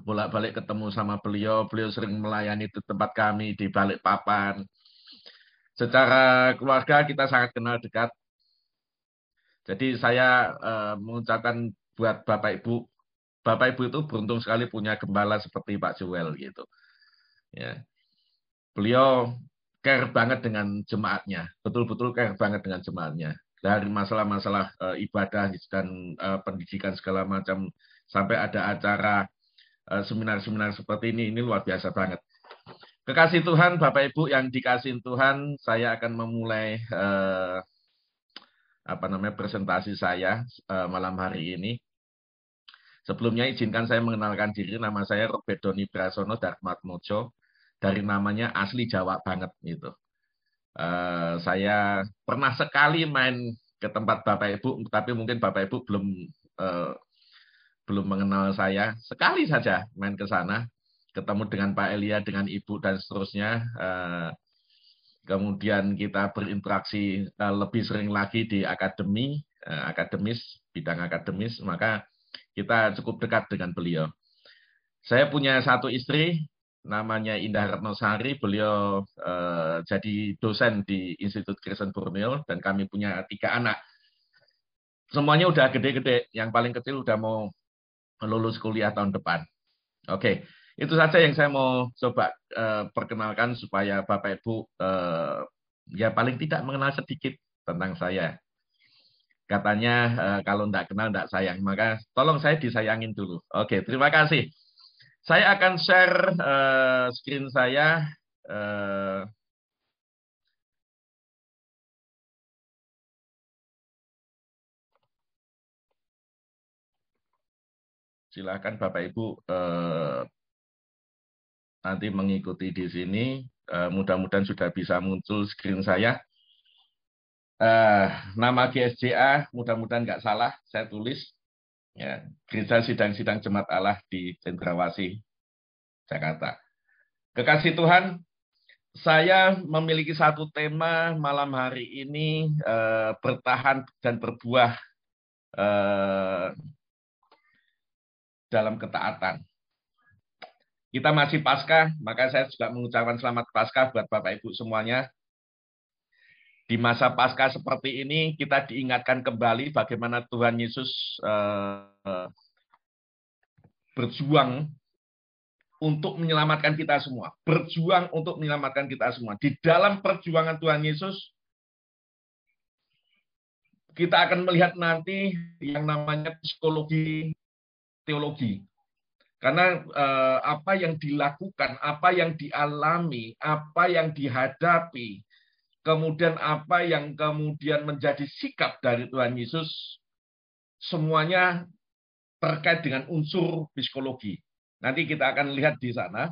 bolak-balik ketemu sama beliau. Beliau sering melayani di tempat kami di balik papan. Secara keluarga kita sangat kenal dekat. Jadi saya uh, mengucapkan buat Bapak Ibu, Bapak Ibu itu beruntung sekali punya gembala seperti Pak Joel gitu. Ya. Beliau care banget dengan jemaatnya, betul-betul care banget dengan jemaatnya. Dari masalah-masalah uh, ibadah dan uh, pendidikan segala macam sampai ada acara Eh, seminar-seminar seperti ini, ini luar biasa banget. Kekasih Tuhan, Bapak Ibu yang dikasih Tuhan, saya akan memulai eh, apa namanya presentasi saya eh, malam hari ini. Sebelumnya izinkan saya mengenalkan diri, nama saya Robert Doni Prasono Darmat Mojo. Dari namanya asli Jawa banget gitu. Uh, saya pernah sekali main ke tempat Bapak Ibu, tapi mungkin Bapak Ibu belum uh, belum mengenal saya, sekali saja main ke sana, ketemu dengan Pak Elia, dengan Ibu, dan seterusnya. Eh, kemudian kita berinteraksi eh, lebih sering lagi di akademi, eh, akademis, bidang akademis, maka kita cukup dekat dengan beliau. Saya punya satu istri, namanya Indah Retnosari, beliau jadi dosen di Institut Kristen Borneo, dan kami punya tiga anak. Semuanya udah gede-gede, yang paling kecil udah mau lulus kuliah tahun depan. Oke, itu saja yang saya mau coba uh, perkenalkan supaya Bapak Ibu uh, ya paling tidak mengenal sedikit tentang saya. Katanya uh, kalau tidak kenal tidak sayang, maka tolong saya disayangin dulu. Oke, terima kasih. Saya akan share screen saya. Silahkan Bapak Ibu eh, nanti mengikuti di sini. Eh, Mudah-mudahan sudah bisa muncul screen saya. Eh, nama GSJA mudah-mudahan nggak salah saya tulis. Ya, Gereja Sidang-Sidang Jemaat Allah di Cendrawasih, Jakarta. Kekasih Tuhan, saya memiliki satu tema malam hari ini eh, bertahan dan berbuah eh, dalam ketaatan. Kita masih pasca, maka saya juga mengucapkan selamat pasca buat Bapak Ibu semuanya. Di masa pasca seperti ini, kita diingatkan kembali bagaimana Tuhan Yesus uh, berjuang untuk menyelamatkan kita semua. Berjuang untuk menyelamatkan kita semua. Di dalam perjuangan Tuhan Yesus, kita akan melihat nanti yang namanya psikologi teologi. Karena eh, apa yang dilakukan, apa yang dialami, apa yang dihadapi, kemudian apa yang kemudian menjadi sikap dari Tuhan Yesus, semuanya terkait dengan unsur psikologi. Nanti kita akan lihat di sana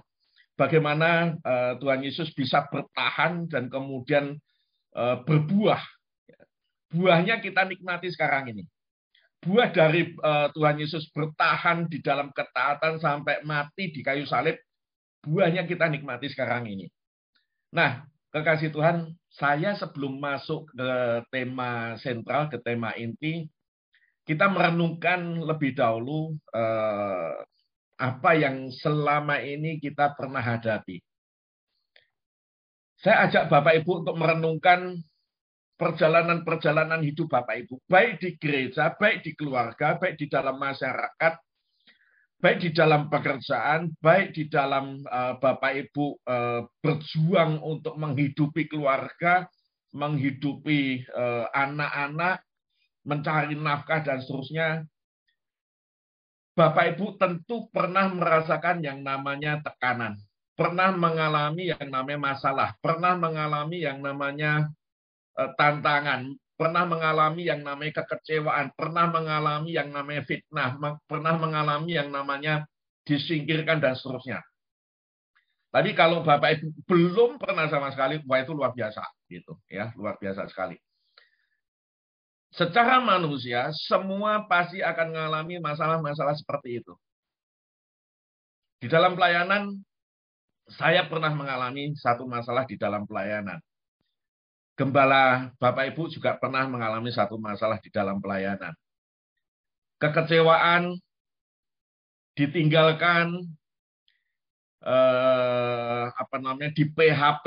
bagaimana eh, Tuhan Yesus bisa bertahan dan kemudian eh, berbuah. Buahnya kita nikmati sekarang ini buah dari uh, Tuhan Yesus bertahan di dalam ketaatan sampai mati di kayu salib, buahnya kita nikmati sekarang ini. Nah, kekasih Tuhan, saya sebelum masuk ke tema sentral, ke tema inti, kita merenungkan lebih dahulu uh, apa yang selama ini kita pernah hadapi. Saya ajak Bapak Ibu untuk merenungkan perjalanan-perjalanan hidup Bapak Ibu, baik di gereja, baik di keluarga, baik di dalam masyarakat, baik di dalam pekerjaan, baik di dalam uh, Bapak Ibu uh, berjuang untuk menghidupi keluarga, menghidupi uh, anak-anak, mencari nafkah dan seterusnya. Bapak Ibu tentu pernah merasakan yang namanya tekanan, pernah mengalami yang namanya masalah, pernah mengalami yang namanya tantangan, pernah mengalami yang namanya kekecewaan, pernah mengalami yang namanya fitnah, pernah mengalami yang namanya disingkirkan dan seterusnya. Tapi kalau Bapak Ibu belum pernah sama sekali, wah itu luar biasa gitu ya, luar biasa sekali. Secara manusia, semua pasti akan mengalami masalah-masalah seperti itu. Di dalam pelayanan, saya pernah mengalami satu masalah di dalam pelayanan. Gembala Bapak Ibu juga pernah mengalami satu masalah di dalam pelayanan. Kekecewaan, ditinggalkan, eh, apa namanya di PHP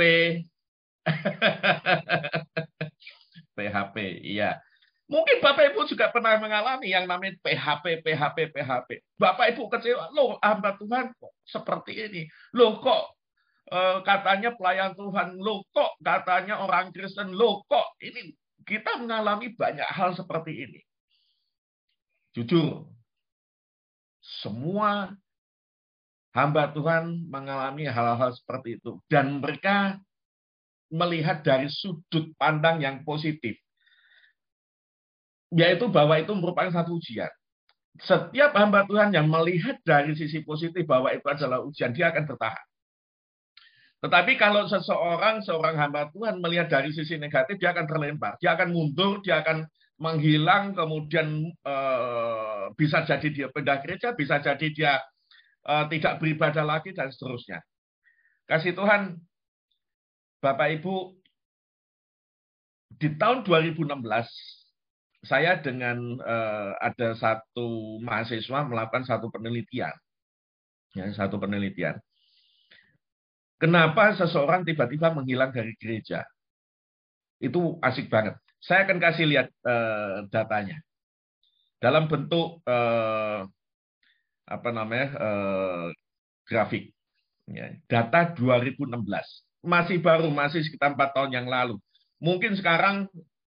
PHP iya. Mungkin Bapak Ibu juga pernah mengalami yang namanya PHP PHP PHP Bapak Ibu kecewa loh hamba Tuhan kok seperti ini? Loh kok katanya pelayan Tuhan loh kok katanya orang Kristen loh kok ini kita mengalami banyak hal seperti ini jujur semua hamba Tuhan mengalami hal-hal seperti itu. Dan mereka melihat dari sudut pandang yang positif. Yaitu bahwa itu merupakan satu ujian. Setiap hamba Tuhan yang melihat dari sisi positif bahwa itu adalah ujian, dia akan bertahan. Tetapi kalau seseorang, seorang hamba Tuhan melihat dari sisi negatif, dia akan terlempar. Dia akan mundur, dia akan menghilang, kemudian eh, bisa jadi dia pindah gereja, bisa jadi dia uh, tidak beribadah lagi dan seterusnya. Kasih Tuhan, Bapak Ibu, di tahun 2016 saya dengan uh, ada satu mahasiswa melakukan satu penelitian, ya, satu penelitian. Kenapa seseorang tiba-tiba menghilang dari gereja? Itu asik banget. Saya akan kasih lihat uh, datanya. Dalam bentuk uh, apa namanya eh, grafik ya, data 2016 masih baru masih sekitar empat tahun yang lalu mungkin sekarang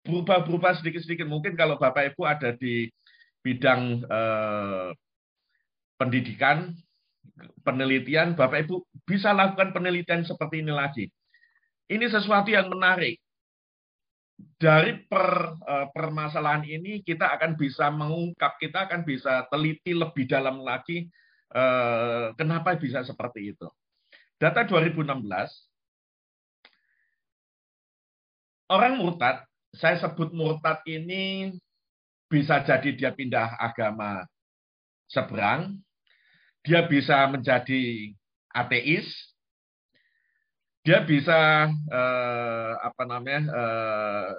berubah-berubah sedikit-sedikit mungkin kalau bapak ibu ada di bidang eh, pendidikan penelitian bapak ibu bisa lakukan penelitian seperti ini lagi ini sesuatu yang menarik dari per, uh, permasalahan ini kita akan bisa mengungkap, kita akan bisa teliti lebih dalam lagi uh, kenapa bisa seperti itu. Data 2016, orang murtad, saya sebut murtad ini bisa jadi dia pindah agama seberang, dia bisa menjadi ateis, dia bisa eh, apa namanya eh,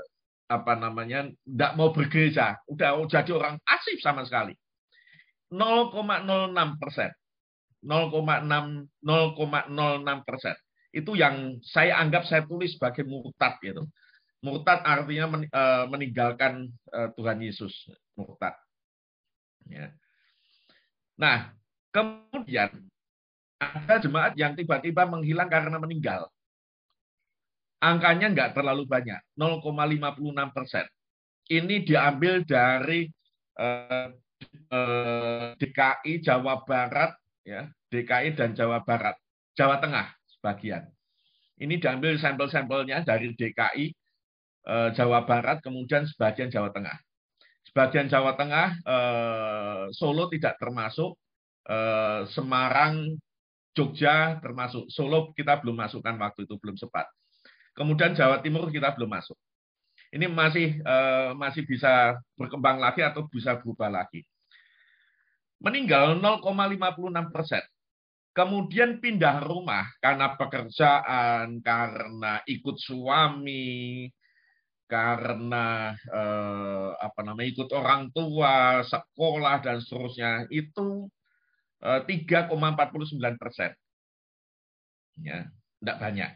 apa namanya tidak mau bergereja, udah jadi orang asif sama sekali. 0,06 persen, 0,6 0,06 persen itu yang saya anggap saya tulis sebagai murtad gitu. Murtad artinya eh, meninggalkan eh, Tuhan Yesus, murtad. Ya. Nah, kemudian ada jemaat yang tiba-tiba menghilang karena meninggal angkanya nggak terlalu banyak, 0,56 persen. Ini diambil dari eh, eh, DKI Jawa Barat, ya DKI dan Jawa Barat, Jawa Tengah sebagian. Ini diambil sampel-sampelnya dari DKI eh, Jawa Barat, kemudian sebagian Jawa Tengah. Sebagian Jawa Tengah, eh, Solo tidak termasuk, eh, Semarang, Jogja termasuk. Solo kita belum masukkan waktu itu belum sempat. Kemudian Jawa Timur kita belum masuk. Ini masih uh, masih bisa berkembang lagi atau bisa berubah lagi. Meninggal 0,56 persen. Kemudian pindah rumah karena pekerjaan, karena ikut suami, karena eh, apa namanya ikut orang tua, sekolah dan seterusnya itu eh, 3,49 persen. Ya, tidak banyak.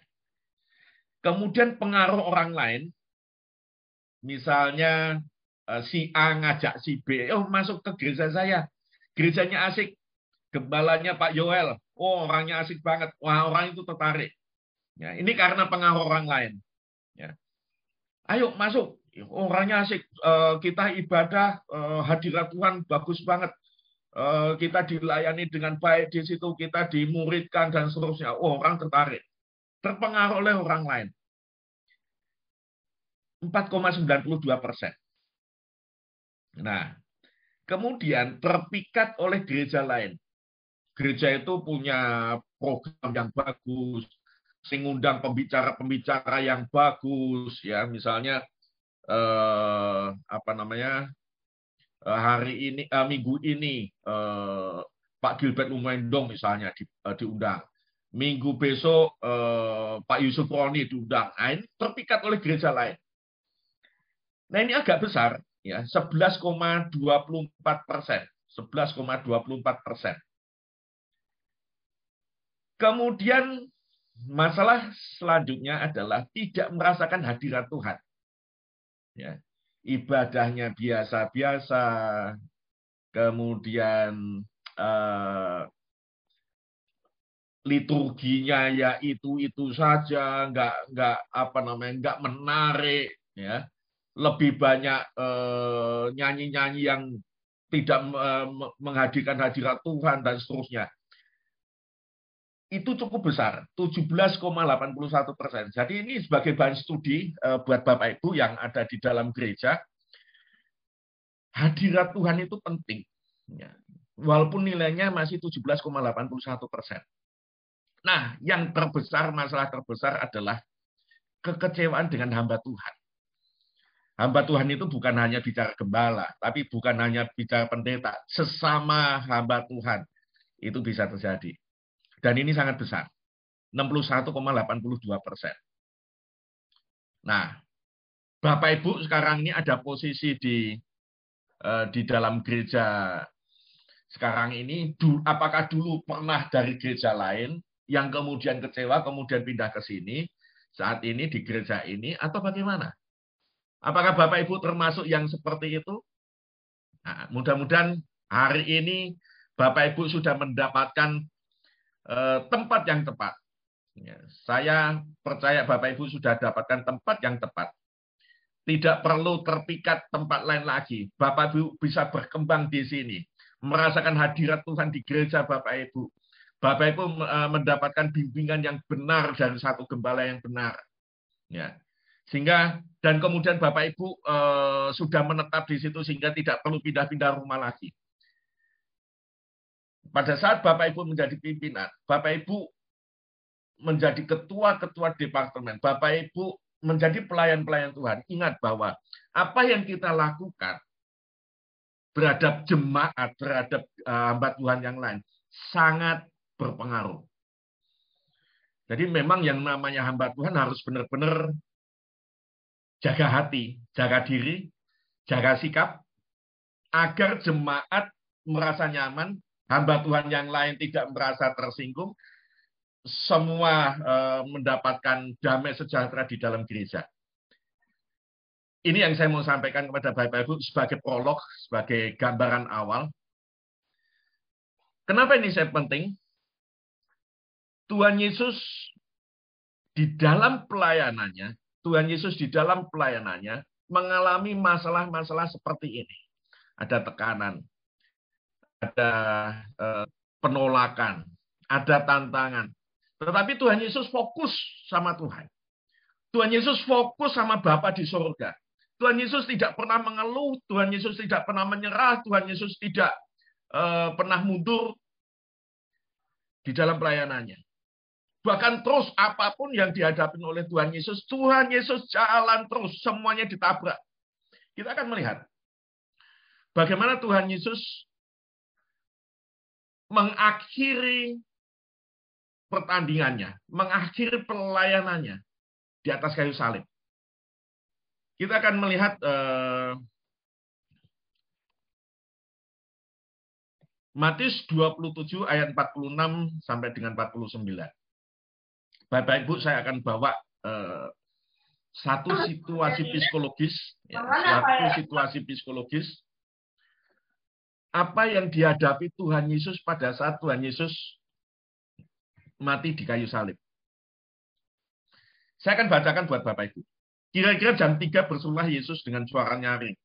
Kemudian pengaruh orang lain, misalnya eh, si A ngajak si B, oh masuk ke gereja saya, gerejanya asik, gembalanya Pak Yoel, oh orangnya asik banget, wah orang itu tertarik. Ya, ini karena pengaruh orang lain. Ya. Ayo masuk, orangnya asik, eh, kita ibadah eh, hadirat Tuhan bagus banget, kita dilayani dengan baik di situ, kita dimuridkan dan seterusnya. Oh, orang tertarik terpengaruh oleh orang lain. 4,92 persen. Nah, kemudian terpikat oleh gereja lain. gereja itu punya program yang bagus, sing undang pembicara-pembicara yang bagus ya misalnya eh, apa namanya eh, hari ini eh, minggu ini eh, Pak Gilbert Lumendong misalnya di, eh, diundang. Minggu besok eh, Pak Yusuf Roni diundang. Nah, ini terpikat oleh gereja lain. Nah ini agak besar ya. 11,24 persen. 11,24 persen. Kemudian Masalah selanjutnya adalah tidak merasakan hadirat Tuhan. Ya. Ibadahnya biasa-biasa, kemudian uh, liturginya ya itu itu saja, nggak nggak apa namanya nggak menarik, ya. Lebih banyak eh, nyanyi-nyanyi uh, yang tidak uh, menghadirkan hadirat Tuhan dan seterusnya itu cukup besar, 17,81 persen. Jadi ini sebagai bahan studi eh, buat Bapak Ibu yang ada di dalam gereja, hadirat Tuhan itu penting. Ya. Walaupun nilainya masih 17,81 persen. Nah, yang terbesar, masalah terbesar adalah kekecewaan dengan hamba Tuhan. Hamba Tuhan itu bukan hanya bicara gembala, tapi bukan hanya bicara pendeta. Sesama hamba Tuhan itu bisa terjadi. Dan ini sangat besar. 61,82 persen. Nah, Bapak Ibu sekarang ini ada posisi di eh, di dalam gereja sekarang ini. Apakah dulu pernah dari gereja lain yang kemudian kecewa, kemudian pindah ke sini, saat ini di gereja ini, atau bagaimana? Apakah Bapak Ibu termasuk yang seperti itu? Nah, mudah-mudahan hari ini Bapak Ibu sudah mendapatkan tempat yang tepat. Ya, saya percaya Bapak Ibu sudah dapatkan tempat yang tepat. Tidak perlu terpikat tempat lain lagi. Bapak Ibu bisa berkembang di sini. Merasakan hadirat Tuhan di gereja Bapak Ibu. Bapak Ibu eh, mendapatkan bimbingan yang benar dari satu gembala yang benar. Ya. Sehingga dan kemudian Bapak Ibu eh, sudah menetap di situ sehingga tidak perlu pindah-pindah rumah lagi. Pada saat Bapak Ibu menjadi pimpinan, Bapak Ibu menjadi ketua-ketua departemen, Bapak Ibu menjadi pelayan-pelayan Tuhan, ingat bahwa apa yang kita lakukan berhadap jemaat, terhadap uh, hamba Tuhan yang lain, sangat berpengaruh. Jadi memang yang namanya hamba Tuhan harus benar-benar jaga hati, jaga diri, jaga sikap, agar jemaat merasa nyaman hamba Tuhan yang lain tidak merasa tersinggung, semua eh, mendapatkan damai sejahtera di dalam gereja. Ini yang saya mau sampaikan kepada Bapak Ibu sebagai prolog, sebagai gambaran awal. Kenapa ini saya penting? Tuhan Yesus di dalam pelayanannya, Tuhan Yesus di dalam pelayanannya mengalami masalah-masalah seperti ini. Ada tekanan, ada eh, penolakan, ada tantangan. Tetapi Tuhan Yesus fokus sama Tuhan. Tuhan Yesus fokus sama Bapa di surga. Tuhan Yesus tidak pernah mengeluh, Tuhan Yesus tidak pernah menyerah, Tuhan Yesus tidak uh, pernah mundur di dalam pelayanannya. Bahkan terus apa pun yang dihadapi oleh Tuhan Yesus, Tuhan Yesus jalan terus, semuanya ditabrak. Kita akan melihat bagaimana Tuhan Yesus mengakhiri pertandingannya, mengakhiri pelayanannya di atas kayu salib. Kita akan melihat uh, Matius 27 ayat 46 sampai dengan 49. Bapak Ibu saya akan bawa uh, satu situasi psikologis, ya, satu situasi psikologis apa yang dihadapi Tuhan Yesus pada saat Tuhan Yesus mati di kayu salib. Saya akan bacakan buat Bapak Ibu. Kira-kira jam 3 bersulah Yesus dengan suara nyaring.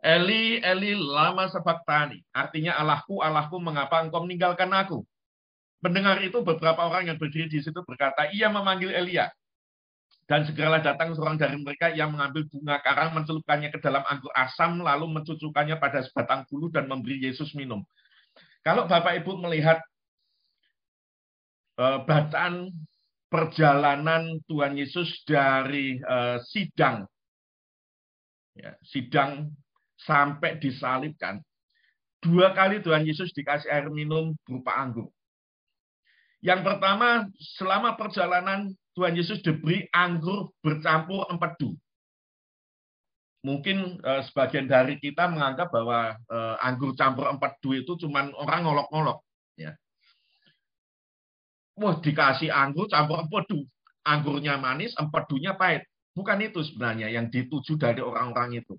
Eli, Eli, lama tani. Artinya Allahku, Allahku, mengapa engkau meninggalkan aku? Mendengar itu beberapa orang yang berdiri di situ berkata, ia memanggil Elia. Dan segeralah datang seorang dari mereka yang mengambil bunga karang, mencelupkannya ke dalam anggur asam, lalu mencucukkannya pada sebatang bulu dan memberi Yesus minum. Kalau Bapak Ibu melihat uh, bacaan perjalanan Tuhan Yesus dari uh, sidang, ya, sidang sampai disalibkan, dua kali Tuhan Yesus dikasih air minum berupa anggur. Yang pertama, selama perjalanan Tuhan Yesus diberi anggur bercampur empedu. Mungkin eh, sebagian dari kita menganggap bahwa eh, anggur campur empedu itu cuma orang ngolok-ngolok. Ya. Wah, dikasih anggur campur empedu. Anggurnya manis, empedunya pahit. Bukan itu sebenarnya yang dituju dari orang-orang itu.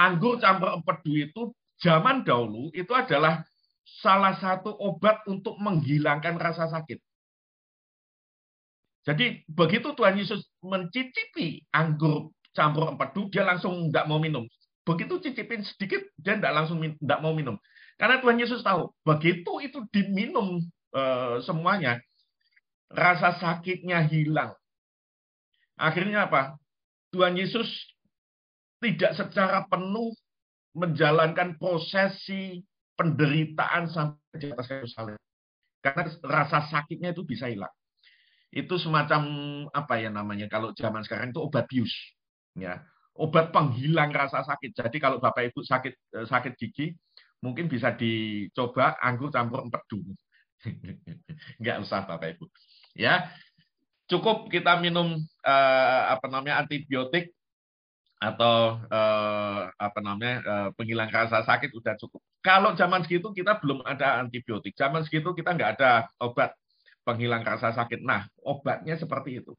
Anggur campur empedu itu zaman dahulu itu adalah salah satu obat untuk menghilangkan rasa sakit. Jadi begitu Tuhan Yesus mencicipi anggur campur empedu, dia langsung tidak mau minum. Begitu cicipin sedikit, dia tidak langsung tidak mau minum. Karena Tuhan Yesus tahu, begitu itu diminum e, semuanya, rasa sakitnya hilang. Akhirnya apa? Tuhan Yesus tidak secara penuh menjalankan prosesi penderitaan sampai di atas kayu salib. Karena rasa sakitnya itu bisa hilang. Itu semacam apa ya namanya kalau zaman sekarang itu obat bius. Ya, obat penghilang rasa sakit. Jadi kalau Bapak Ibu sakit eh, sakit gigi, mungkin bisa dicoba anggur campur empedu. Enggak usah Bapak Ibu. Ya, cukup kita minum uh, apa namanya antibiotik atau uh, apa namanya uh, penghilang rasa sakit udah cukup. Kalau zaman segitu kita belum ada antibiotik, zaman segitu kita nggak ada obat penghilang rasa sakit. Nah, obatnya seperti itu.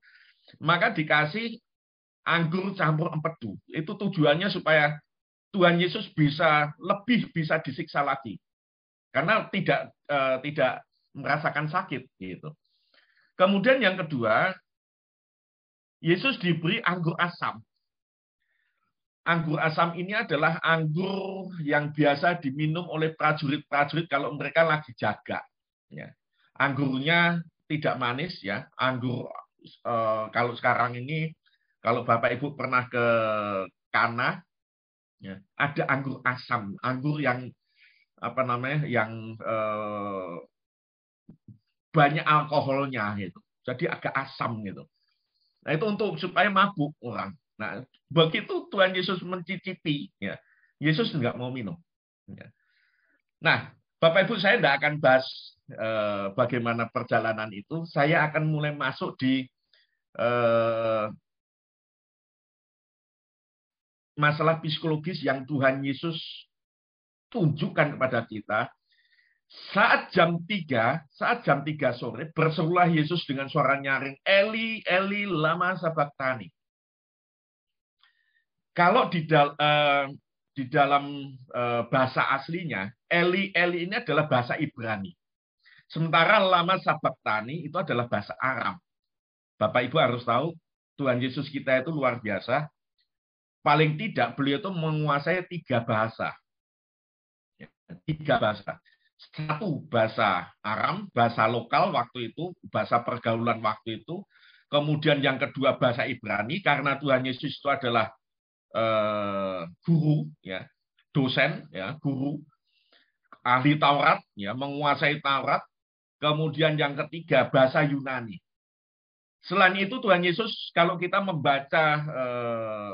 Maka dikasih anggur campur empedu. Itu tujuannya supaya Tuhan Yesus bisa lebih bisa disiksa lagi. Karena tidak uh, tidak merasakan sakit gitu. Kemudian yang kedua, Yesus diberi anggur asam anggur asam ini adalah anggur yang biasa diminum oleh prajurit-prajurit kalau mereka lagi jaga. Ya. Anggurnya tidak manis ya. Anggur eh, kalau sekarang ini kalau Bapak Ibu pernah ke Kana ya, ada anggur asam, anggur yang apa namanya yang eh, banyak alkoholnya gitu. Jadi agak asam gitu. Nah, itu untuk supaya mabuk orang. Nah, begitu Tuhan Yesus mencicipi, ya, Yesus nggak mau minum. Ya. Nah, Bapak Ibu saya tidak akan bahas eh, bagaimana perjalanan itu. Saya akan mulai masuk di eh, masalah psikologis yang Tuhan Yesus tunjukkan kepada kita. Saat jam 3, saat jam 3 sore, berserulah Yesus dengan suara nyaring, Eli, Eli, lama sabaktani. Kalau di, dal, uh, di dalam uh, bahasa aslinya, Eli Eli ini adalah bahasa Ibrani. Sementara lama Tani itu adalah bahasa Aram. Bapak Ibu harus tahu, Tuhan Yesus kita itu luar biasa. Paling tidak beliau itu menguasai tiga bahasa. Ya, tiga bahasa. Satu bahasa Aram, bahasa lokal waktu itu, bahasa pergaulan waktu itu. Kemudian yang kedua bahasa Ibrani, karena Tuhan Yesus itu adalah uh, guru ya dosen ya guru ahli Taurat ya menguasai Taurat kemudian yang ketiga bahasa Yunani selain itu Tuhan Yesus kalau kita membaca uh,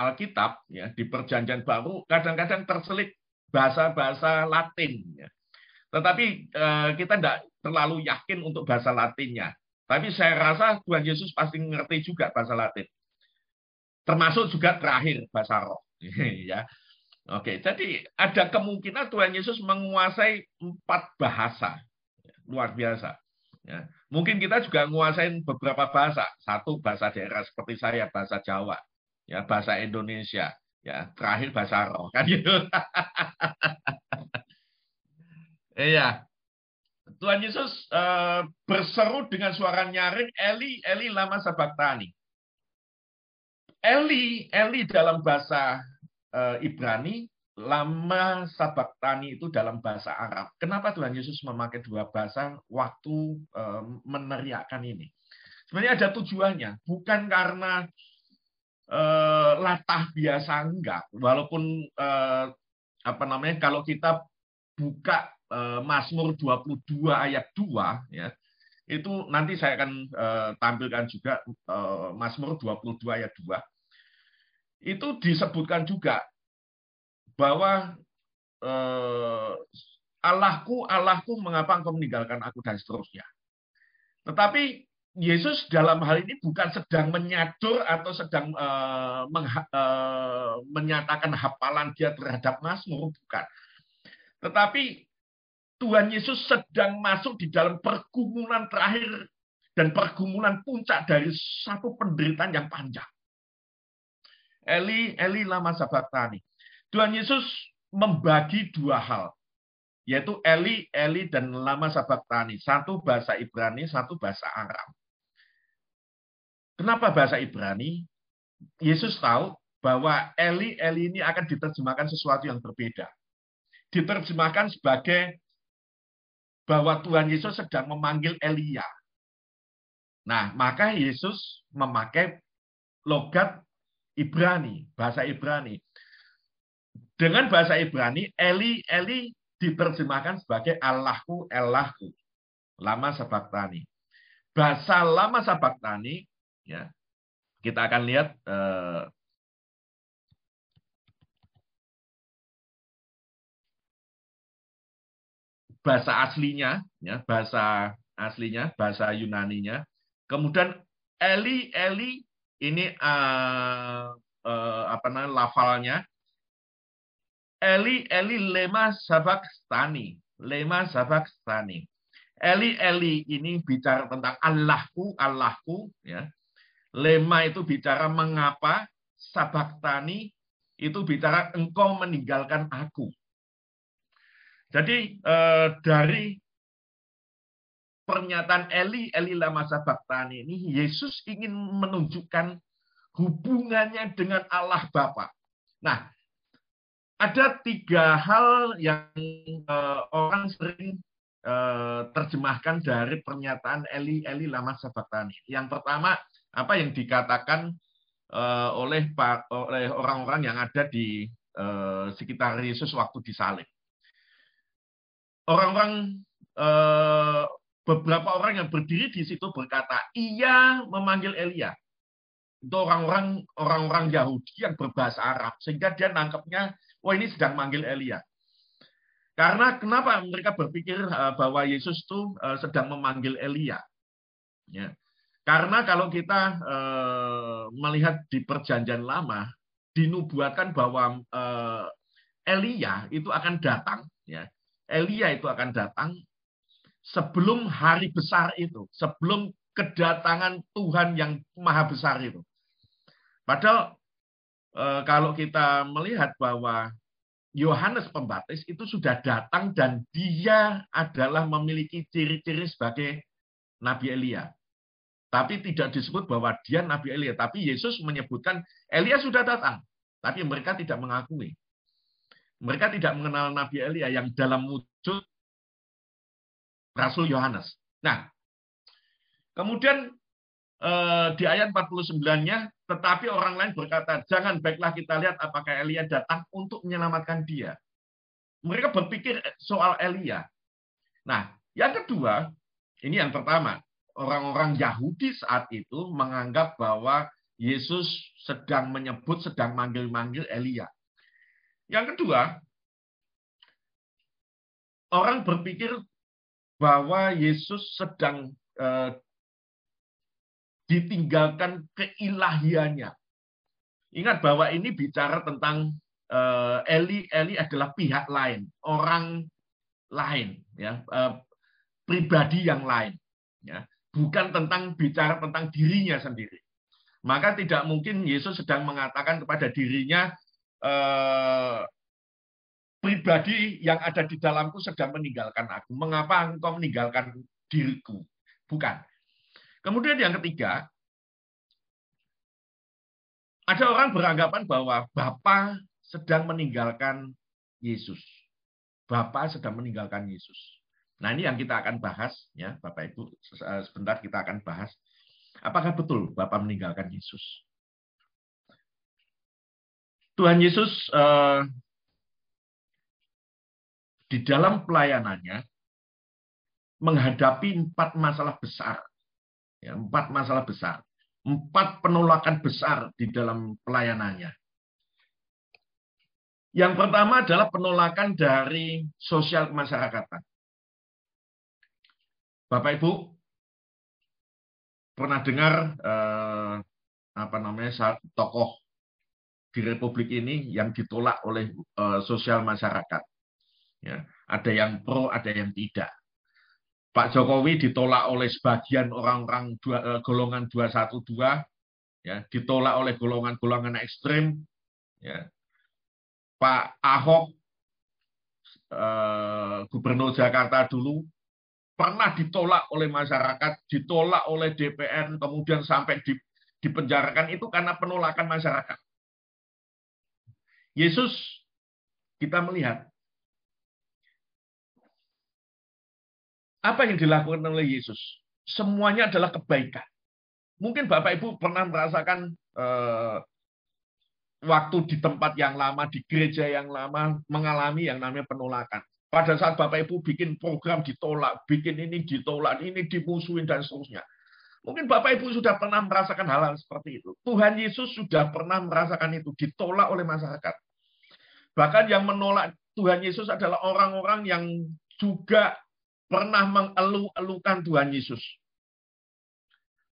Alkitab ya di Perjanjian Baru kadang-kadang terselip bahasa-bahasa Latin ya. Tetapi uh, kita tidak terlalu yakin untuk bahasa Latinnya. Tapi saya rasa Tuhan Yesus pasti mengerti juga bahasa Latin termasuk juga terakhir bahasa roh ya. Oke jadi ada kemungkinan Tuhan Yesus menguasai empat bahasa. Luar biasa. Ya. Mungkin kita juga menguasai beberapa bahasa. Satu bahasa daerah seperti saya bahasa Jawa. Ya bahasa Indonesia. Ya terakhir bahasa roh kan gitu. Iya Tuhan Yesus uh, berseru dengan suara nyaring Eli Eli lama sabaktani Eli, Eli dalam bahasa uh, Ibrani, lama sabaktani itu dalam bahasa Arab. Kenapa Tuhan Yesus memakai dua bahasa waktu uh, meneriakkan ini? Sebenarnya ada tujuannya, bukan karena uh, latah biasa enggak. Walaupun uh, apa namanya kalau kita buka uh, Mazmur 22 ayat 2 ya. Itu nanti saya akan uh, tampilkan juga uh, Mazmur 22 ayat 2. Itu disebutkan juga bahwa uh, Allahku, Allahku, mengapa engkau meninggalkan aku dan seterusnya. Tetapi Yesus dalam hal ini bukan sedang menyadur atau sedang mengha, uh, menyatakan hafalan dia terhadap Mazmur, bukan. Tetapi Tuhan Yesus sedang masuk di dalam pergumulan terakhir dan pergumulan puncak dari satu penderitaan yang panjang. Eli, Eli lama sabatani. Tuhan Yesus membagi dua hal, yaitu Eli, Eli, dan lama sabatani. Satu bahasa Ibrani, satu bahasa Aram. Kenapa bahasa Ibrani? Yesus tahu bahwa Eli, Eli ini akan diterjemahkan sesuatu yang berbeda. Diterjemahkan sebagai bahwa Tuhan Yesus sedang memanggil Elia. Nah, maka Yesus memakai logat Ibrani, bahasa Ibrani. Dengan bahasa Ibrani, Eli, Eli diterjemahkan sebagai Allahku, Allahku. Lama Sabaktani. Bahasa Lama Sabaktani, ya, kita akan lihat eh, bahasa aslinya, ya, bahasa aslinya, bahasa Yunaninya. Kemudian Eli, Eli ini uh, uh, apa namanya lafalnya. Eli, Eli lema sabakstani, lema sabakstani. Eli, Eli ini bicara tentang Allahku, Allahku, ya. Lema itu bicara mengapa, sabaktani itu bicara engkau meninggalkan aku. Jadi eh, dari pernyataan Eli, Eli lama sabaktani ini, Yesus ingin menunjukkan hubungannya dengan Allah Bapa. Nah, ada tiga hal yang eh, orang sering eh, terjemahkan dari pernyataan Eli, Eli lama sabaktani. Yang pertama, apa yang dikatakan eh, oleh oleh orang-orang yang ada di eh, sekitar Yesus waktu disalib orang-orang beberapa orang yang berdiri di situ berkata, ia memanggil Elia. Itu orang-orang orang-orang Yahudi yang berbahasa Arab sehingga dia nangkepnya, wah ini sedang manggil Elia. Karena kenapa mereka berpikir eh, bahwa Yesus itu eh, sedang memanggil Elia? Ya. Karena kalau kita eh, melihat di perjanjian lama, dinubuatkan bahwa Elia itu akan datang ya Elia itu akan datang sebelum hari besar itu, sebelum kedatangan Tuhan yang maha besar itu. Padahal eh, kalau kita melihat bahwa Yohanes Pembaptis itu sudah datang dan dia adalah memiliki ciri-ciri sebagai Nabi Elia. Tapi tidak disebut bahwa dia Nabi Elia. Tapi Yesus menyebutkan Elia sudah datang. Tapi mereka tidak mengakui. Mereka tidak mengenal Nabi Elia yang dalam wujud Rasul Yohanes. Nah, kemudian eh, di ayat 49-nya, tetapi orang lain berkata, jangan baiklah kita lihat apakah Elia datang untuk menyelamatkan dia. Mereka berpikir soal Elia. Nah, yang kedua, ini yang pertama, orang-orang Yahudi saat itu menganggap bahwa Yesus sedang menyebut, sedang manggil-manggil Elia. Yang kedua, orang berpikir bahwa Yesus sedang eh, ditinggalkan keilahiannya. Ingat bahwa ini bicara tentang eh, Eli. Eli adalah pihak lain, orang lain, ya, eh, pribadi yang lain, ya, bukan tentang bicara tentang dirinya sendiri. Maka tidak mungkin Yesus sedang mengatakan kepada dirinya, pribadi yang ada di dalamku sedang meninggalkan aku. Mengapa engkau meninggalkan diriku? Bukan. Kemudian yang ketiga, ada orang beranggapan bahwa Bapa sedang meninggalkan Yesus. Bapa sedang meninggalkan Yesus. Nah ini yang kita akan bahas, ya Bapak Ibu. Sebentar kita akan bahas. Apakah betul Bapak meninggalkan Yesus? Tuhan Yesus uh, di dalam pelayanannya menghadapi empat masalah besar. Ya, empat masalah besar. Empat penolakan besar di dalam pelayanannya. Yang pertama adalah penolakan dari sosial kemasyarakatan. Bapak Ibu pernah dengar eh, apa namanya tokoh di Republik ini yang ditolak oleh eh, sosial masyarakat. Ya, ada yang pro, ada yang tidak. Pak Jokowi ditolak oleh sebagian orang-orang eh, golongan 212, ya, ditolak oleh golongan-golongan ekstrim, ya, Pak Ahok, eh, Gubernur Jakarta dulu, pernah ditolak oleh masyarakat, ditolak oleh DPR, kemudian sampai di, dipenjarakan itu karena penolakan masyarakat. Yesus kita melihat apa yang dilakukan oleh Yesus. Semuanya adalah kebaikan. Mungkin Bapak Ibu pernah merasakan eh, waktu di tempat yang lama, di gereja yang lama, mengalami yang namanya penolakan. Pada saat Bapak Ibu bikin program ditolak, bikin ini ditolak, ini dimusuhin, dan seterusnya. Mungkin Bapak Ibu sudah pernah merasakan hal-hal seperti itu. Tuhan Yesus sudah pernah merasakan itu, ditolak oleh masyarakat. Bahkan yang menolak Tuhan Yesus adalah orang-orang yang juga pernah mengeluh-elukan Tuhan Yesus.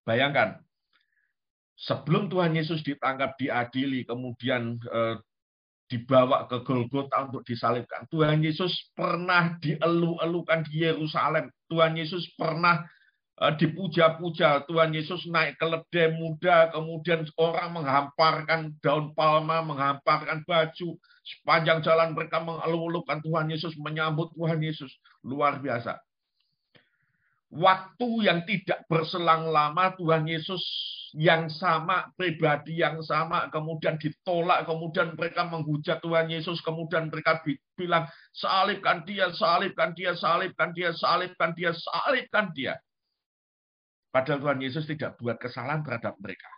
Bayangkan, sebelum Tuhan Yesus ditangkap, diadili, kemudian eh, dibawa ke Golgota untuk disalibkan. Tuhan Yesus pernah dielu-elukan di Yerusalem. Tuhan Yesus pernah eh, dipuja-puja. Tuhan Yesus naik ke ledai muda, kemudian orang menghamparkan daun palma, menghamparkan baju. Sepanjang jalan mereka mengeluh-elukan Tuhan Yesus, menyambut Tuhan Yesus. Luar biasa. Waktu yang tidak berselang lama, Tuhan Yesus yang sama, pribadi yang sama, kemudian ditolak, kemudian mereka menghujat Tuhan Yesus, kemudian mereka bilang, salibkan dia, salibkan dia, salibkan dia, salibkan dia, salibkan dia. Padahal Tuhan Yesus tidak buat kesalahan terhadap mereka.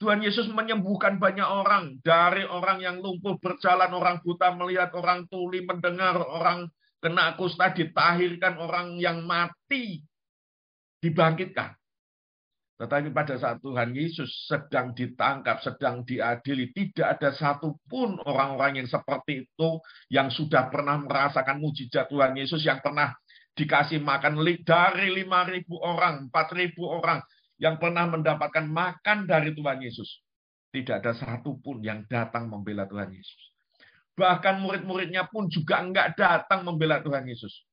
Tuhan Yesus menyembuhkan banyak orang. Dari orang yang lumpuh berjalan, orang buta melihat, orang tuli mendengar, orang kena kusta ditahirkan, orang yang mati dibangkitkan. Tetapi pada saat Tuhan Yesus sedang ditangkap, sedang diadili, tidak ada satupun orang-orang yang seperti itu yang sudah pernah merasakan mujizat Tuhan Yesus yang pernah dikasih makan dari 5.000 orang, 4.000 orang yang pernah mendapatkan makan dari Tuhan Yesus. Tidak ada satupun yang datang membela Tuhan Yesus. Bahkan murid-muridnya pun juga enggak datang membela Tuhan Yesus.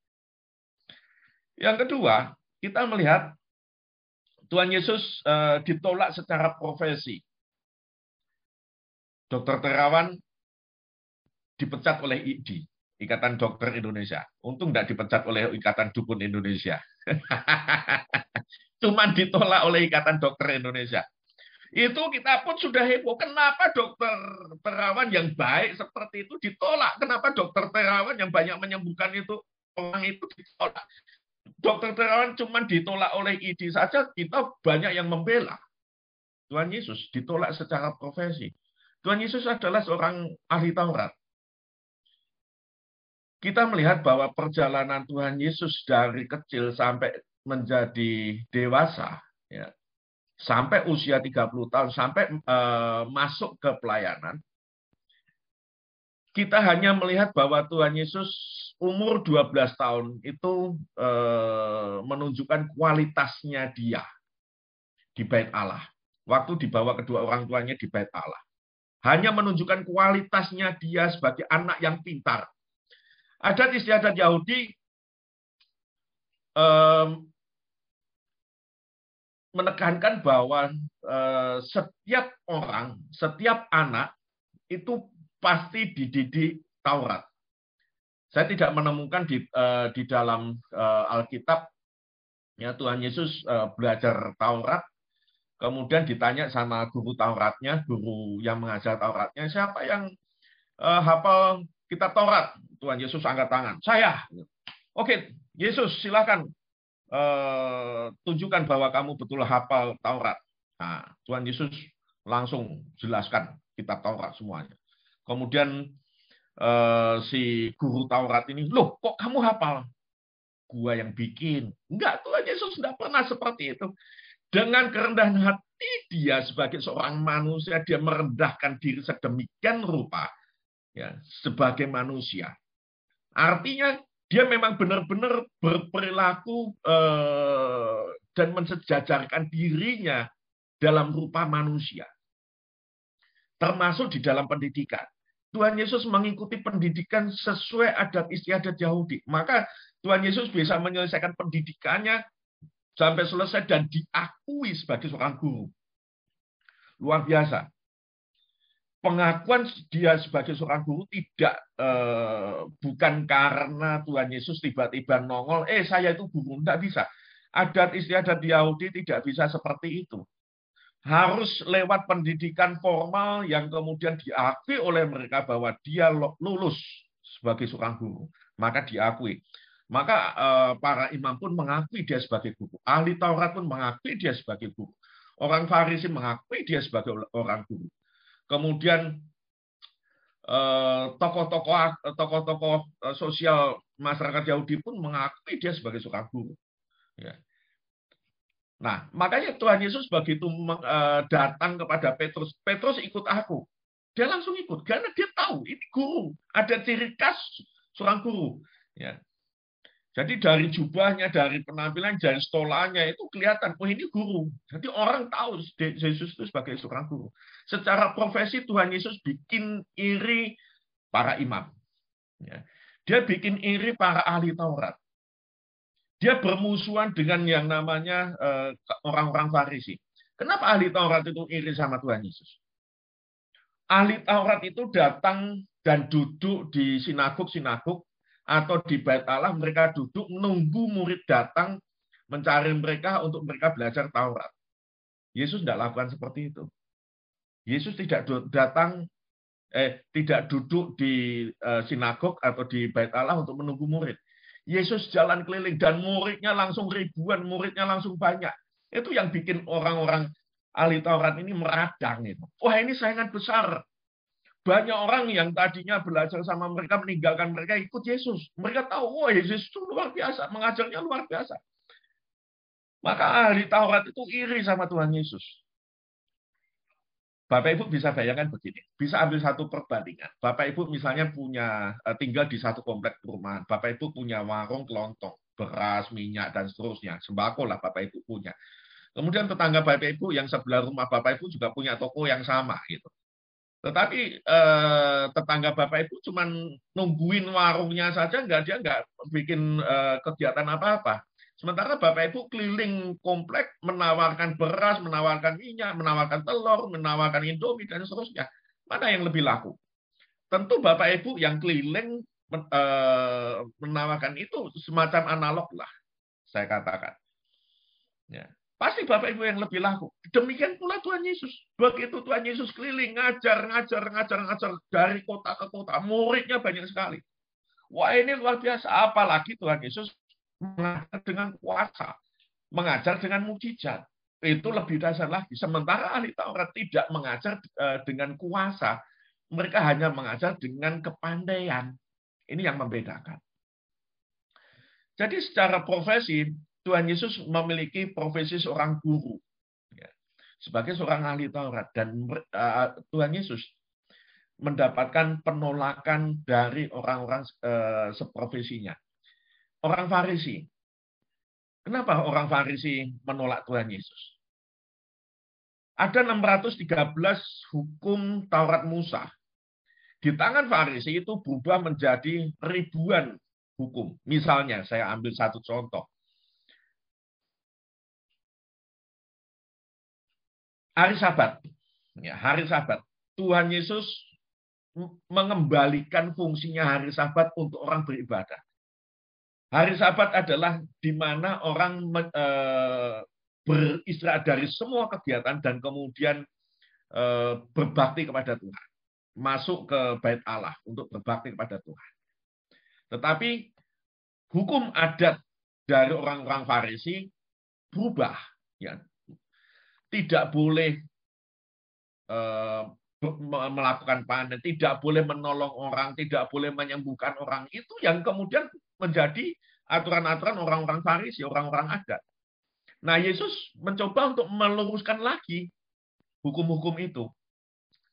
Yang kedua, kita melihat Tuhan Yesus uh, ditolak secara profesi. Dokter Terawan dipecat oleh IDI, Ikatan Dokter Indonesia. Untung tidak dipecat oleh Ikatan Dukun Indonesia. Cuman ditolak oleh Ikatan Dokter Indonesia. Itu kita pun sudah heboh. Kenapa dokter terawan yang baik seperti itu ditolak? Kenapa dokter terawan yang banyak menyembuhkan itu orang itu ditolak? dokter terawan cuma ditolak oleh ID saja, kita banyak yang membela. Tuhan Yesus ditolak secara profesi. Tuhan Yesus adalah seorang ahli Taurat. Kita melihat bahwa perjalanan Tuhan Yesus dari kecil sampai menjadi dewasa, ya, sampai usia 30 tahun, sampai uh, masuk ke pelayanan, kita hanya melihat bahwa Tuhan Yesus umur 12 tahun itu eh, menunjukkan kualitasnya dia di bait Allah. Waktu dibawa kedua orang tuanya di bait Allah. Hanya menunjukkan kualitasnya dia sebagai anak yang pintar. Adat istiadat Yahudi eh, menekankan bahwa eh, setiap orang, setiap anak itu pasti dididik Taurat. Saya tidak menemukan di, uh, di dalam uh, Alkitab ya Tuhan Yesus uh, belajar Taurat, kemudian ditanya sama guru Tauratnya, guru yang mengajar Tauratnya, siapa yang uh, hafal kitab Taurat? Tuhan Yesus angkat tangan. Saya. Oke, Yesus silakan uh, tunjukkan bahwa kamu betul hafal Taurat. Nah, Tuhan Yesus langsung jelaskan kitab Taurat semuanya. Kemudian uh, si guru Taurat ini, loh kok kamu hafal? Gua yang bikin. Enggak, Tuhan Yesus tidak pernah seperti itu. Dengan kerendahan hati dia sebagai seorang manusia, dia merendahkan diri sedemikian rupa ya sebagai manusia. Artinya dia memang benar-benar berperilaku eh, dan mensejajarkan dirinya dalam rupa manusia. Termasuk di dalam pendidikan. Tuhan Yesus mengikuti pendidikan sesuai adat istiadat Yahudi. Maka Tuhan Yesus bisa menyelesaikan pendidikannya sampai selesai dan diakui sebagai seorang guru. Luar biasa. Pengakuan dia sebagai seorang guru tidak eh, bukan karena Tuhan Yesus tiba-tiba nongol, eh saya itu guru, tidak bisa. Adat istiadat Yahudi tidak bisa seperti itu harus lewat pendidikan formal yang kemudian diakui oleh mereka bahwa dia lulus sebagai seorang guru, maka diakui. Maka eh, para imam pun mengakui dia sebagai guru. Ahli Taurat pun mengakui dia sebagai guru. Orang Farisi mengakui dia sebagai orang guru. Kemudian eh, tokoh-tokoh tokoh-tokoh eh, sosial masyarakat Yahudi pun mengakui dia sebagai guru. Ya. Nah, makanya Tuhan Yesus begitu eh, datang kepada Petrus, Petrus ikut aku. Dia langsung ikut karena dia tahu ini guru, ada ciri khas seorang guru. Ya. Jadi dari jubahnya, dari penampilan, dari stolanya itu kelihatan, oh ini guru. Jadi orang tahu Yesus itu sebagai seorang guru. Secara profesi Tuhan Yesus bikin iri para imam. Ya. Dia bikin iri para ahli Taurat dia bermusuhan dengan yang namanya eh, orang-orang Farisi. Kenapa ahli Taurat itu iri sama Tuhan Yesus? Ahli Taurat itu datang dan duduk di sinagog-sinagog atau di bait Allah mereka duduk menunggu murid datang mencari mereka untuk mereka belajar Taurat. Yesus tidak lakukan seperti itu. Yesus tidak datang eh tidak duduk di uh, sinagog atau di bait Allah untuk menunggu murid. Yesus jalan keliling dan muridnya langsung ribuan, muridnya langsung banyak. Itu yang bikin orang-orang ahli Taurat ini meradang itu. Wah ini saingan besar. Banyak orang yang tadinya belajar sama mereka, meninggalkan mereka, ikut Yesus. Mereka tahu, wah Yesus itu luar biasa, mengajarnya luar biasa. Maka ahli Taurat itu iri sama Tuhan Yesus. Bapak Ibu bisa bayangkan begini, bisa ambil satu perbandingan. Bapak Ibu misalnya punya eh, tinggal di satu komplek perumahan, Bapak Ibu punya warung kelontong, beras, minyak dan seterusnya, sembako lah Bapak Ibu punya. Kemudian tetangga Bapak Ibu yang sebelah rumah Bapak Ibu juga punya toko yang sama gitu. Tetapi eh, tetangga Bapak Ibu cuma nungguin warungnya saja, nggak dia nggak bikin eh, kegiatan apa-apa. Sementara Bapak Ibu keliling komplek menawarkan beras, menawarkan minyak, menawarkan telur, menawarkan indomie, dan seterusnya. Mana yang lebih laku? Tentu Bapak Ibu yang keliling eh, menawarkan itu semacam analog lah, saya katakan. Ya. Pasti Bapak Ibu yang lebih laku. Demikian pula Tuhan Yesus. Begitu Tuhan Yesus keliling, ngajar, ngajar, ngajar, ngajar dari kota ke kota. Muridnya banyak sekali. Wah ini luar biasa. Apalagi Tuhan Yesus mengajar dengan kuasa, mengajar dengan mujizat. Itu lebih dasar lagi. Sementara ahli Taurat tidak mengajar eh, dengan kuasa, mereka hanya mengajar dengan kepandaian. Ini yang membedakan. Jadi secara profesi, Tuhan Yesus memiliki profesi seorang guru. Ya. Sebagai seorang ahli Taurat. Dan eh, Tuhan Yesus mendapatkan penolakan dari orang-orang eh, seprofesinya orang Farisi. Kenapa orang Farisi menolak Tuhan Yesus? Ada 613 hukum Taurat Musa. Di tangan Farisi itu berubah menjadi ribuan hukum. Misalnya, saya ambil satu contoh. Hari Sabat. Ya, hari Sabat. Tuhan Yesus mengembalikan fungsinya hari Sabat untuk orang beribadah. Hari Sabat adalah di mana orang eh, beristirahat dari semua kegiatan dan kemudian eh, berbakti kepada Tuhan. Masuk ke bait Allah untuk berbakti kepada Tuhan. Tetapi hukum adat dari orang-orang Farisi berubah. Ya. Tidak boleh eh, melakukan panen, tidak boleh menolong orang, tidak boleh menyembuhkan orang. Itu yang kemudian menjadi aturan-aturan orang-orang Farisi, orang-orang adat. Nah, Yesus mencoba untuk meluruskan lagi hukum-hukum itu.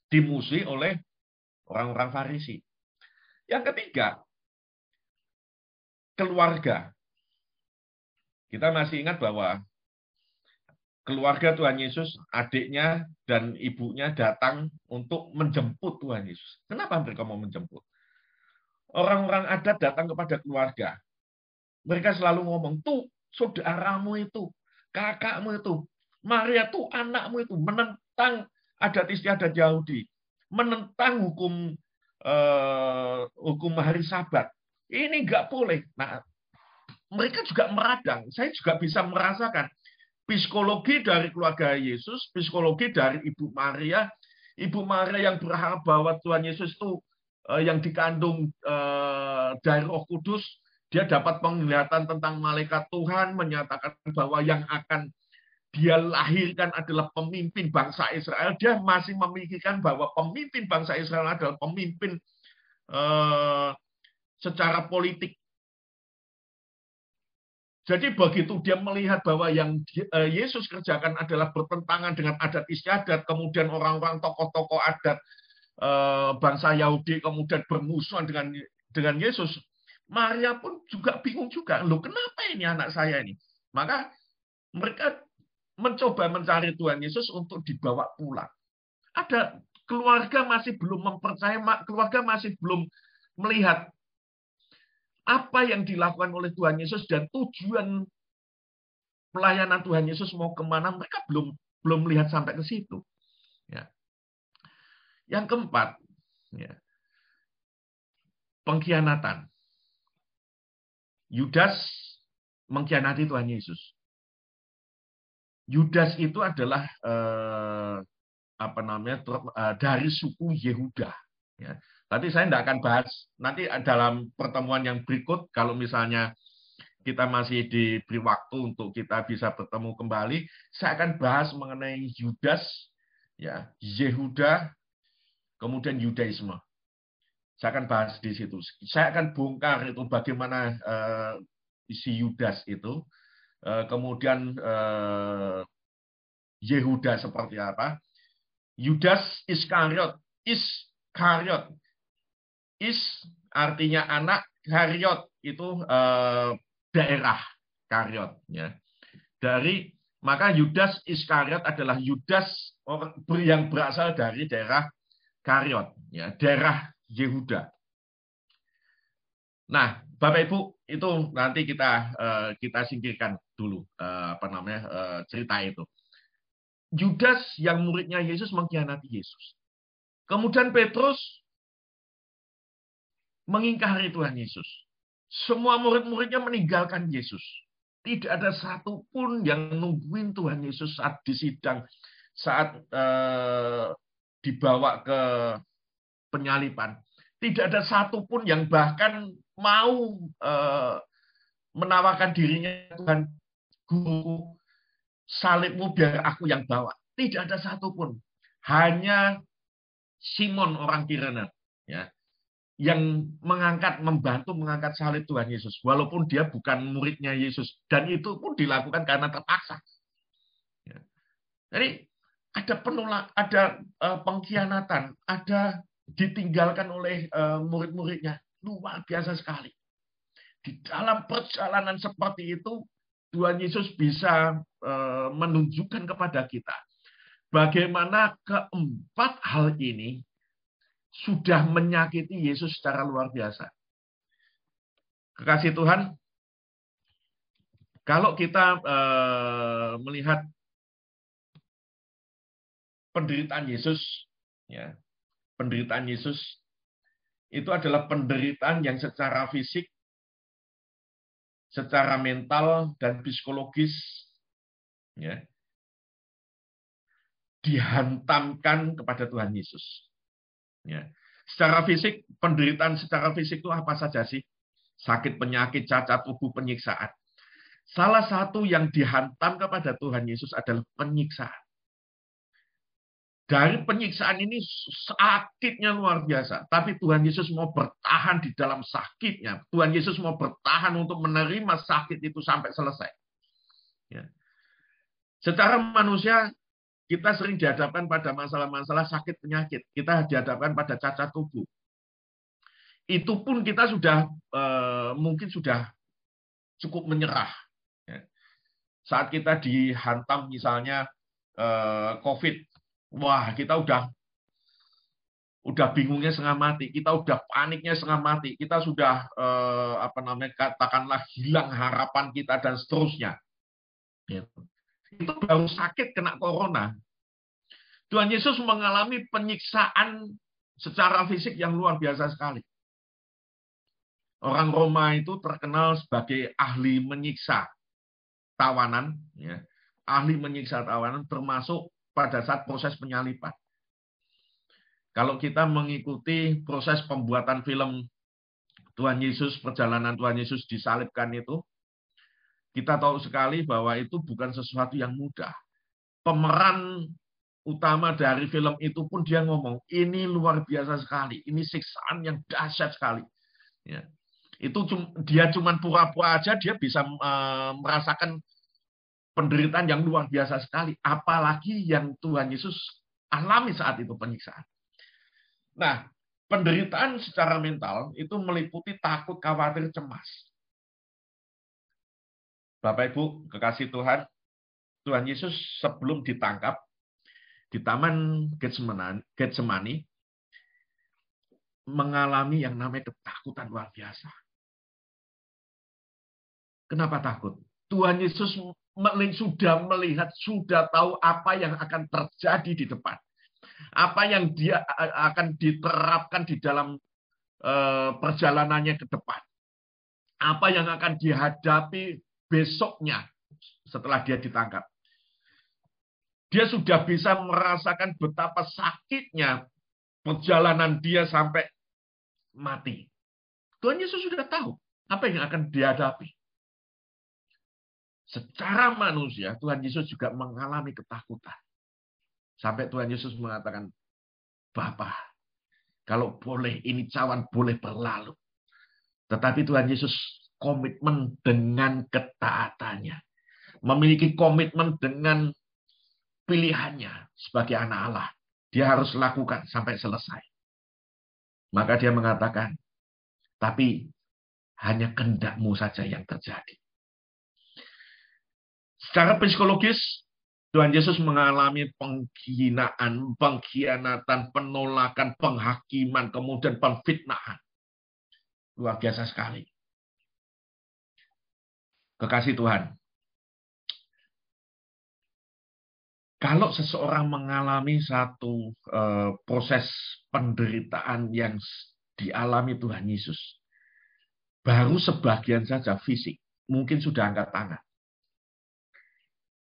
Dimusuhi oleh orang-orang Farisi. Yang ketiga, keluarga. Kita masih ingat bahwa keluarga Tuhan Yesus, adiknya dan ibunya datang untuk menjemput Tuhan Yesus. Kenapa mereka mau menjemput? Orang-orang adat datang kepada keluarga. Mereka selalu ngomong, tuh saudaramu itu, kakakmu itu, Maria tuh anakmu itu menentang adat istiadat Yahudi, menentang hukum eh, hukum hari Sabat. Ini nggak boleh. Nah, mereka juga meradang. Saya juga bisa merasakan psikologi dari keluarga Yesus, psikologi dari Ibu Maria, Ibu Maria yang berharap bahwa Tuhan Yesus itu eh, yang dikandung eh, dari Roh Kudus, dia dapat penglihatan tentang malaikat Tuhan, menyatakan bahwa yang akan dia lahirkan adalah pemimpin bangsa Israel. Dia masih memikirkan bahwa pemimpin bangsa Israel adalah pemimpin eh, secara politik. Jadi begitu dia melihat bahwa yang eh, Yesus kerjakan adalah bertentangan dengan adat istiadat, kemudian orang-orang tokoh-tokoh adat eh, bangsa Yahudi kemudian bermusuhan dengan dengan Yesus, Maria pun juga bingung juga, loh kenapa ini anak saya ini? Maka mereka mencoba mencari Tuhan Yesus untuk dibawa pulang. Ada keluarga masih belum mempercayai, keluarga masih belum melihat apa yang dilakukan oleh Tuhan Yesus dan tujuan pelayanan Tuhan Yesus mau ke mana, mereka belum belum melihat sampai ke situ. Ya. Yang keempat, ya, pengkhianatan. Yudas mengkhianati Tuhan Yesus. Yudas itu adalah eh, apa namanya eh, dari suku Yehuda. Ya. Tadi saya tidak akan bahas nanti dalam pertemuan yang berikut kalau misalnya kita masih diberi waktu untuk kita bisa bertemu kembali, saya akan bahas mengenai Yudas, ya Yehuda, kemudian Yudaisme. Saya akan bahas di situ. Saya akan bongkar itu bagaimana uh, si Yudas itu, uh, kemudian uh, Yehuda seperti apa. Yudas Iskariot, Iskariot, Is artinya anak, Kariot itu uh, daerah Kariot. Ya. Dari maka Yudas Iskariot adalah Yudas yang berasal dari daerah Kariot, ya, daerah Yehuda. Nah, Bapak Ibu, itu nanti kita uh, kita singkirkan dulu uh, apa namanya uh, cerita itu. Judas yang muridnya Yesus mengkhianati Yesus. Kemudian Petrus mengingkari Tuhan Yesus. Semua murid-muridnya meninggalkan Yesus. Tidak ada satupun yang nungguin Tuhan Yesus saat disidang, saat uh, dibawa ke penyalipan. Tidak ada satupun yang bahkan mau uh, menawarkan dirinya Tuhan guru salibmu biar aku yang bawa. Tidak ada satupun. Hanya Simon orang Kirene ya yang mengangkat membantu mengangkat salib Tuhan Yesus walaupun dia bukan muridnya Yesus dan itu pun dilakukan karena terpaksa. Ya. Jadi ada penolak, ada uh, pengkhianatan, ada ditinggalkan oleh uh, murid-muridnya. Luar biasa sekali. Di dalam perjalanan seperti itu, Tuhan Yesus bisa uh, menunjukkan kepada kita bagaimana keempat hal ini sudah menyakiti Yesus secara luar biasa. Kekasih Tuhan, kalau kita uh, melihat penderitaan Yesus, ya, penderitaan Yesus itu adalah penderitaan yang secara fisik, secara mental dan psikologis ya, dihantamkan kepada Tuhan Yesus. Ya. Secara fisik, penderitaan secara fisik itu apa saja sih? Sakit, penyakit, cacat tubuh, penyiksaan. Salah satu yang dihantam kepada Tuhan Yesus adalah penyiksaan. dari penyiksaan ini sakitnya luar biasa. Tapi Tuhan Yesus mau bertahan di dalam sakitnya. Tuhan Yesus mau bertahan untuk menerima sakit itu sampai selesai. Ya. Secara manusia, kita sering dihadapkan pada masalah-masalah sakit penyakit. Kita dihadapkan pada cacat tubuh. Itu pun kita sudah eh, mungkin sudah cukup menyerah. Ya. Saat kita dihantam misalnya eh, COVID, wah kita udah udah bingungnya setengah mati, kita udah paniknya setengah mati, kita sudah eh, apa namanya katakanlah hilang harapan kita dan seterusnya. Ya itu baru sakit kena corona. Tuhan Yesus mengalami penyiksaan secara fisik yang luar biasa sekali. Orang Roma itu terkenal sebagai ahli menyiksa tawanan, ya. ahli menyiksa tawanan termasuk pada saat proses penyalipan. Kalau kita mengikuti proses pembuatan film Tuhan Yesus, perjalanan Tuhan Yesus disalibkan itu, kita tahu sekali bahwa itu bukan sesuatu yang mudah. Pemeran utama dari film itu pun dia ngomong, ini luar biasa sekali, ini siksaan yang dahsyat sekali. Ya. Itu dia cuma pura-pura aja, dia bisa uh, merasakan penderitaan yang luar biasa sekali. Apalagi yang Tuhan Yesus alami saat itu penyiksaan. Nah, penderitaan secara mental itu meliputi takut, khawatir, cemas. Bapak Ibu, kekasih Tuhan, Tuhan Yesus sebelum ditangkap di Taman Getsemani mengalami yang namanya ketakutan luar biasa. Kenapa takut? Tuhan Yesus sudah melihat, sudah tahu apa yang akan terjadi di depan. Apa yang dia akan diterapkan di dalam eh, perjalanannya ke depan. Apa yang akan dihadapi besoknya setelah dia ditangkap. Dia sudah bisa merasakan betapa sakitnya perjalanan dia sampai mati. Tuhan Yesus sudah tahu apa yang akan dihadapi. Secara manusia, Tuhan Yesus juga mengalami ketakutan. Sampai Tuhan Yesus mengatakan, Bapak, kalau boleh ini cawan boleh berlalu. Tetapi Tuhan Yesus komitmen dengan ketaatannya. Memiliki komitmen dengan pilihannya sebagai anak Allah. Dia harus lakukan sampai selesai. Maka dia mengatakan, tapi hanya kendakmu saja yang terjadi. Secara psikologis, Tuhan Yesus mengalami penghinaan, pengkhianatan, penolakan, penghakiman, kemudian pemfitnahan. Luar biasa sekali. Kekasih Tuhan. Kalau seseorang mengalami satu uh, proses penderitaan yang dialami Tuhan Yesus, baru sebagian saja fisik, mungkin sudah angkat tangan.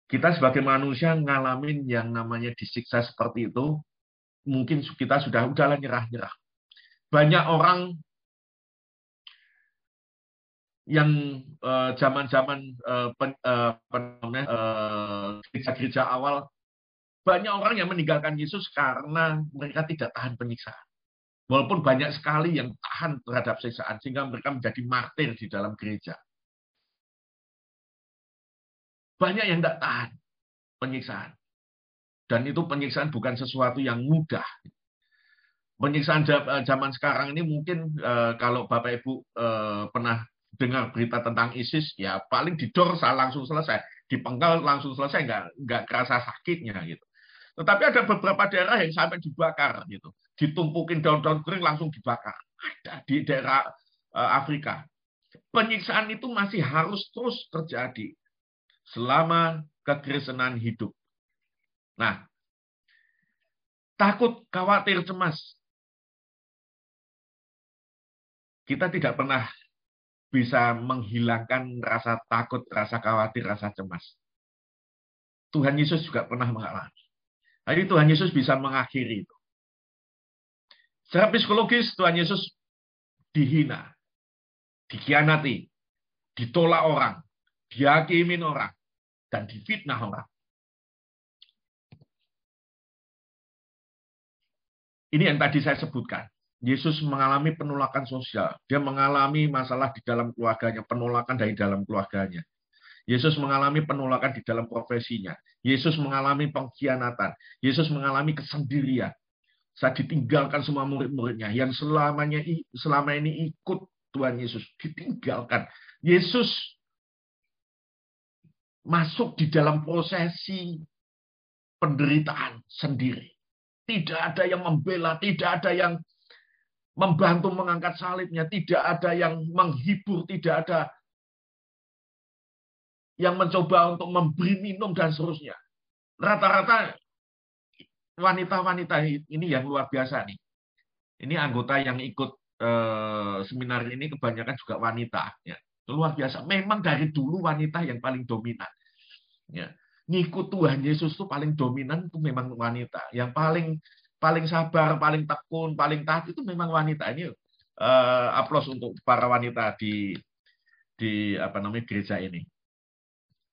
Kita sebagai manusia ngalamin yang namanya disiksa seperti itu, mungkin kita sudah udahlah nyerah-nyerah. Banyak orang yang eh, zaman-zaman uh, uh, uh, gereja-gereja awal banyak orang yang meninggalkan Yesus karena mereka tidak tahan penyiksaan. Walaupun banyak sekali yang tahan terhadap siksaan sehingga mereka menjadi martir di dalam gereja. Banyak yang tidak tahan penyiksaan. Dan itu penyiksaan bukan sesuatu yang mudah. Penyiksaan zaman sekarang ini mungkin kalau Bapak Ibu pernah dengar berita tentang ISIS, ya paling didor langsung selesai, dipenggal langsung selesai, nggak nggak kerasa sakitnya gitu. Tetapi ada beberapa daerah yang sampai dibakar gitu, ditumpukin daun-daun kering langsung dibakar. Ada di daerah uh, Afrika. Penyiksaan itu masih harus terus terjadi selama kekristenan hidup. Nah, takut, khawatir, cemas. Kita tidak pernah bisa menghilangkan rasa takut, rasa khawatir, rasa cemas. Tuhan Yesus juga pernah mengalami. Jadi Tuhan Yesus bisa mengakhiri itu. Secara psikologis Tuhan Yesus dihina, dikhianati, ditolak orang, dihakimin orang, dan difitnah orang. Ini yang tadi saya sebutkan. Yesus mengalami penolakan sosial. Dia mengalami masalah di dalam keluarganya, penolakan dari dalam keluarganya. Yesus mengalami penolakan di dalam profesinya. Yesus mengalami pengkhianatan. Yesus mengalami kesendirian. Saat ditinggalkan semua murid-muridnya yang selamanya selama ini ikut Tuhan Yesus ditinggalkan. Yesus masuk di dalam prosesi penderitaan sendiri. Tidak ada yang membela, tidak ada yang membantu mengangkat salibnya, tidak ada yang menghibur, tidak ada yang mencoba untuk memberi minum dan seterusnya. Rata-rata wanita-wanita ini yang luar biasa nih. Ini anggota yang ikut eh, seminar ini kebanyakan juga wanita. Ya. Luar biasa. Memang dari dulu wanita yang paling dominan. Ya ngikut Tuhan Yesus itu paling dominan itu memang wanita. Yang paling paling sabar, paling tekun, paling taat itu memang wanita. Ini uh, aplaus untuk para wanita di di apa namanya gereja ini.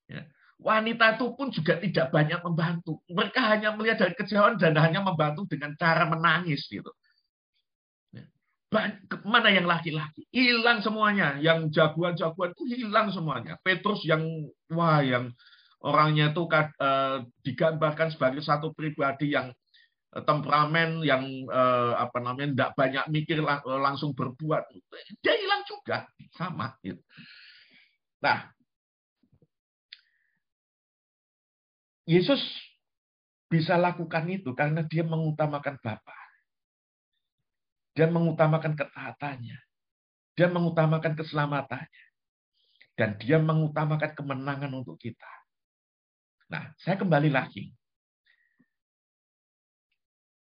Ya. Wanita itu pun juga tidak banyak membantu. Mereka hanya melihat dari kejauhan dan hanya membantu dengan cara menangis gitu. Ya. Mana yang laki-laki? Hilang semuanya. Yang jagoan-jagoan itu hilang semuanya. Petrus yang wah yang orangnya itu uh, digambarkan sebagai satu pribadi yang temperamen yang uh, apa namanya tidak banyak mikir lang langsung berbuat. Dia hilang juga. Sama gitu. nah Yesus bisa lakukan itu karena dia mengutamakan Bapa. Dia mengutamakan ketaatannya. Dia mengutamakan keselamatannya. Dan dia mengutamakan kemenangan untuk kita. Nah, saya kembali lagi.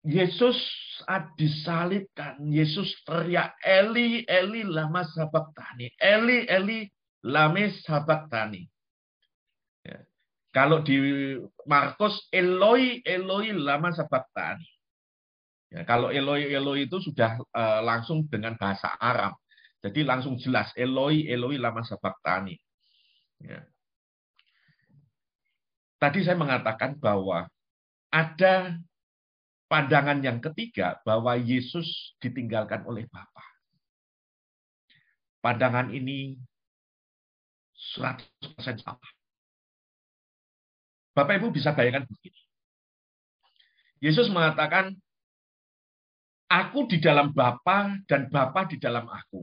Yesus disalibkan, Yesus teriak, Eli, Eli, lama sabaktani. Eli, Eli, lama sabaktani. Ya. Kalau di Markus, Eloi, Eloi, lama sabaktani. Ya, kalau Eloi, Eloi itu sudah uh, langsung dengan bahasa Arab. Jadi langsung jelas, Eloi, Eloi, lama sabaktani. Ya. Tadi saya mengatakan bahwa ada pandangan yang ketiga bahwa Yesus ditinggalkan oleh Bapa. Pandangan ini 100% salah. Bapak Ibu bisa bayangkan begini. Yesus mengatakan, Aku di dalam Bapa dan Bapa di dalam aku.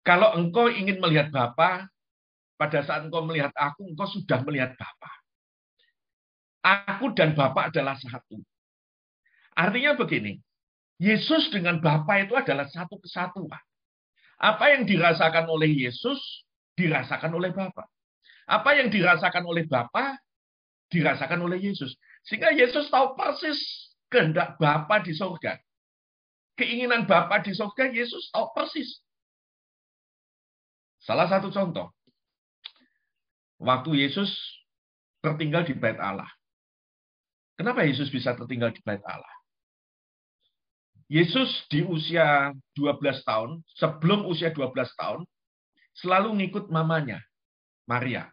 Kalau engkau ingin melihat Bapa, pada saat engkau melihat aku, engkau sudah melihat Bapa. Aku dan Bapa adalah satu. Artinya begini, Yesus dengan Bapa itu adalah satu kesatuan. Apa yang dirasakan oleh Yesus, dirasakan oleh Bapa. Apa yang dirasakan oleh Bapa, dirasakan oleh Yesus. Sehingga Yesus tahu persis kehendak Bapa di surga. Keinginan Bapa di surga, Yesus tahu persis. Salah satu contoh, waktu Yesus tertinggal di bait Allah. Kenapa Yesus bisa tertinggal di bait Allah? Yesus di usia 12 tahun, sebelum usia 12 tahun, selalu ngikut mamanya, Maria.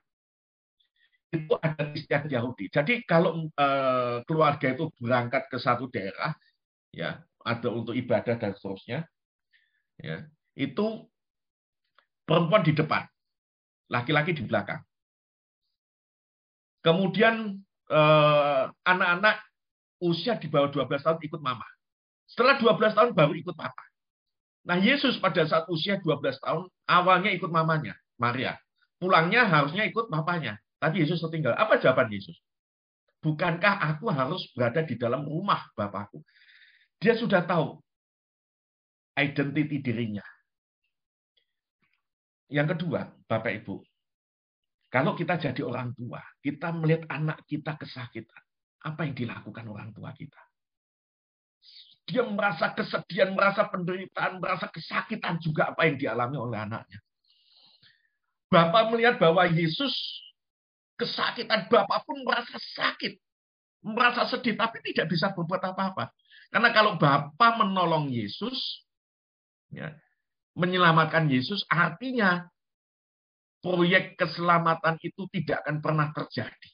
Itu ada istiadat Yahudi. Jadi kalau eh, keluarga itu berangkat ke satu daerah, ya ada untuk ibadah dan seterusnya, ya itu perempuan di depan, laki-laki di belakang. Kemudian eh, anak-anak usia di bawah 12 tahun ikut mama. Setelah 12 tahun baru ikut papa. Nah, Yesus pada saat usia 12 tahun awalnya ikut mamanya, Maria. Pulangnya harusnya ikut papanya. Tapi Yesus tertinggal. Apa jawaban Yesus? Bukankah aku harus berada di dalam rumah Bapakku? Dia sudah tahu identiti dirinya. Yang kedua, Bapak Ibu, kalau kita jadi orang tua, kita melihat anak kita kesakitan. Apa yang dilakukan orang tua kita? Dia merasa kesedihan, merasa penderitaan, merasa kesakitan juga apa yang dialami oleh anaknya. Bapak melihat bahwa Yesus kesakitan, Bapak pun merasa sakit. Merasa sedih, tapi tidak bisa berbuat apa-apa. Karena kalau Bapak menolong Yesus, ya, menyelamatkan Yesus, artinya proyek keselamatan itu tidak akan pernah terjadi.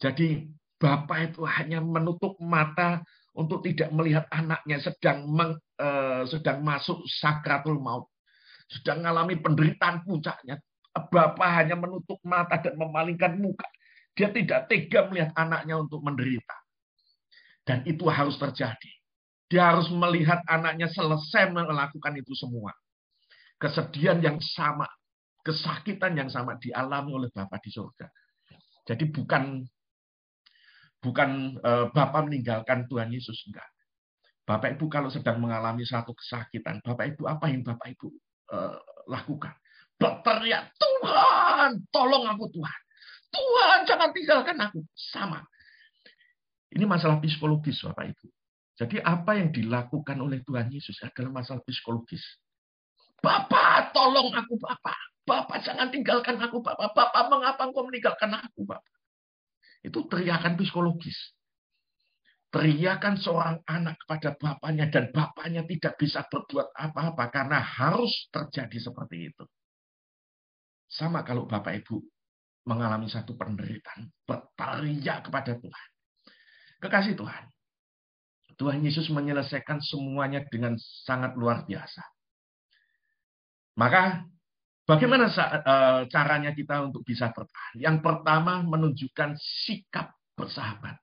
Jadi Bapak itu hanya menutup mata untuk tidak melihat anaknya sedang meng, uh, sedang masuk sakratul maut, sedang mengalami penderitaan puncaknya. Bapak hanya menutup mata dan memalingkan muka. Dia tidak tega melihat anaknya untuk menderita. Dan itu harus terjadi. Dia harus melihat anaknya selesai melakukan itu semua. Kesedihan yang sama, kesakitan yang sama dialami oleh Bapak di surga. Jadi bukan bukan uh, Bapak meninggalkan Tuhan Yesus enggak. Bapak Ibu kalau sedang mengalami satu kesakitan, Bapak Ibu apa yang Bapak Ibu uh, lakukan? Berteriak, Tuhan, tolong aku Tuhan. Tuhan, jangan tinggalkan aku. Sama. Ini masalah psikologis, Bapak Ibu. Jadi apa yang dilakukan oleh Tuhan Yesus adalah masalah psikologis. Bapak, tolong aku, Bapak. Bapak, jangan tinggalkan aku, Bapak. Bapak, mengapa engkau meninggalkan aku, Bapak? Itu teriakan psikologis. Teriakan seorang anak kepada bapaknya dan bapaknya tidak bisa berbuat apa-apa karena harus terjadi seperti itu. Sama kalau Bapak Ibu mengalami satu penderitaan, berteriak kepada Tuhan. Kekasih Tuhan, Tuhan Yesus menyelesaikan semuanya dengan sangat luar biasa. Maka Bagaimana eh, caranya kita untuk bisa bertahan? Yang pertama menunjukkan sikap bersahabat.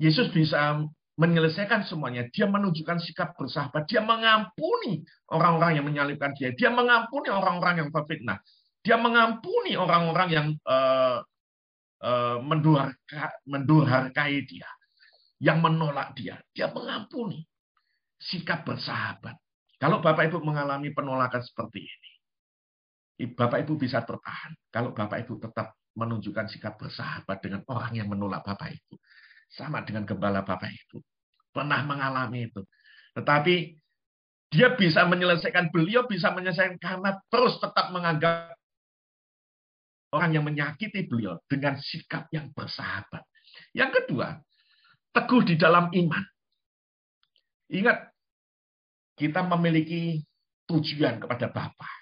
Yesus bisa menyelesaikan semuanya. Dia menunjukkan sikap bersahabat. Dia mengampuni orang-orang yang menyalibkan dia. Dia mengampuni orang-orang yang berfitnah. Dia mengampuni orang-orang yang uh, uh, mendurhakai dia. Yang menolak dia. Dia mengampuni. Sikap bersahabat. Kalau Bapak Ibu mengalami penolakan seperti ini, Bapak Ibu bisa bertahan kalau Bapak Ibu tetap menunjukkan sikap bersahabat dengan orang yang menolak Bapak Ibu. Sama dengan gembala Bapak Ibu. Pernah mengalami itu. Tetapi dia bisa menyelesaikan, beliau bisa menyelesaikan karena terus tetap menganggap orang yang menyakiti beliau dengan sikap yang bersahabat. Yang kedua, teguh di dalam iman. Ingat, kita memiliki tujuan kepada Bapak.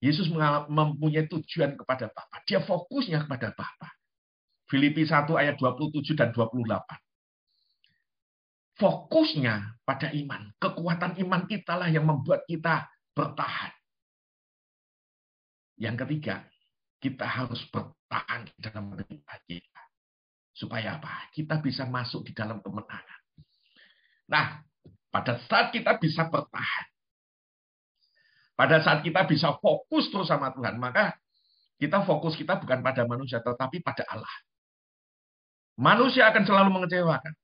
Yesus mempunyai tujuan kepada Bapa. Dia fokusnya kepada Bapa. Filipi 1 ayat 27 dan 28. Fokusnya pada iman. Kekuatan iman kita lah yang membuat kita bertahan. Yang ketiga, kita harus bertahan di dalam berita kita. Supaya apa? Kita bisa masuk di dalam kemenangan. Nah, pada saat kita bisa bertahan, pada saat kita bisa fokus terus sama Tuhan, maka kita fokus kita bukan pada manusia, tetapi pada Allah. Manusia akan selalu mengecewakan.